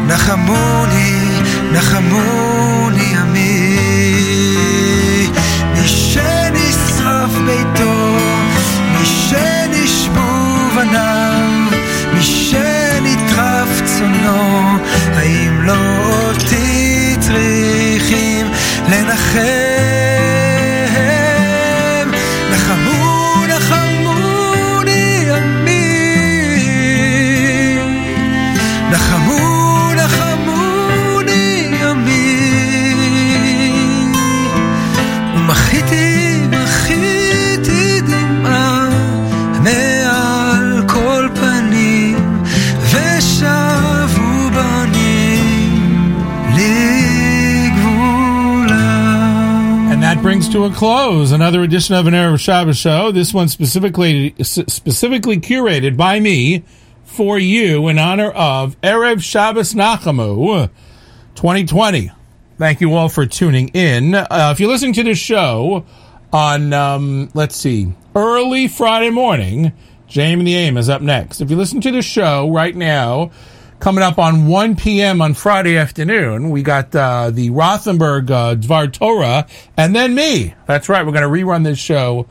Speaker 26: נחמוני, נחמוני עמי.
Speaker 20: מי שנשרף ביתו, מי שנשבו בניו, מי שנטרף צונו, האם לא אותי צריכים לנחם?
Speaker 2: A close another edition of an Erev Shabbos show. This one specifically specifically curated by me for you in honor of Erev Shabbos Nachamu 2020. Thank you all for tuning in. Uh, if you're listening to this show on, um, let's see, early Friday morning, JM in the AM is up next. If you listen to the show right now, coming up on 1 p.m. on Friday afternoon, we got uh, the Rothenberg uh, Dvar Torah, and then me. That's right, we're going to rerun this show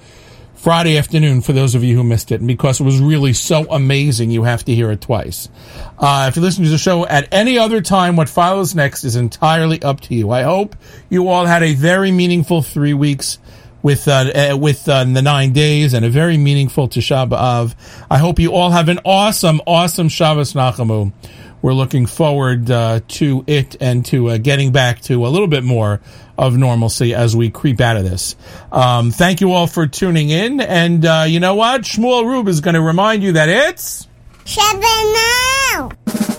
Speaker 2: Friday afternoon for those of you who missed it. And because it was really so amazing, you have to hear it twice. Uh, if you listen to the show at any other time, what follows next is entirely up to you. I hope you all had a very meaningful three weeks with uh, uh, with the nine days and a very meaningful Tisha B'Av. I hope you all have an awesome, awesome Shabbos Nachamu. We're looking forward uh, to it and to uh, getting back to a little bit more of normalcy as we creep out of this. Um, thank you all for tuning in, and uh, you know what? Shmuel Rube is going to remind you that it's
Speaker 8: Seven now.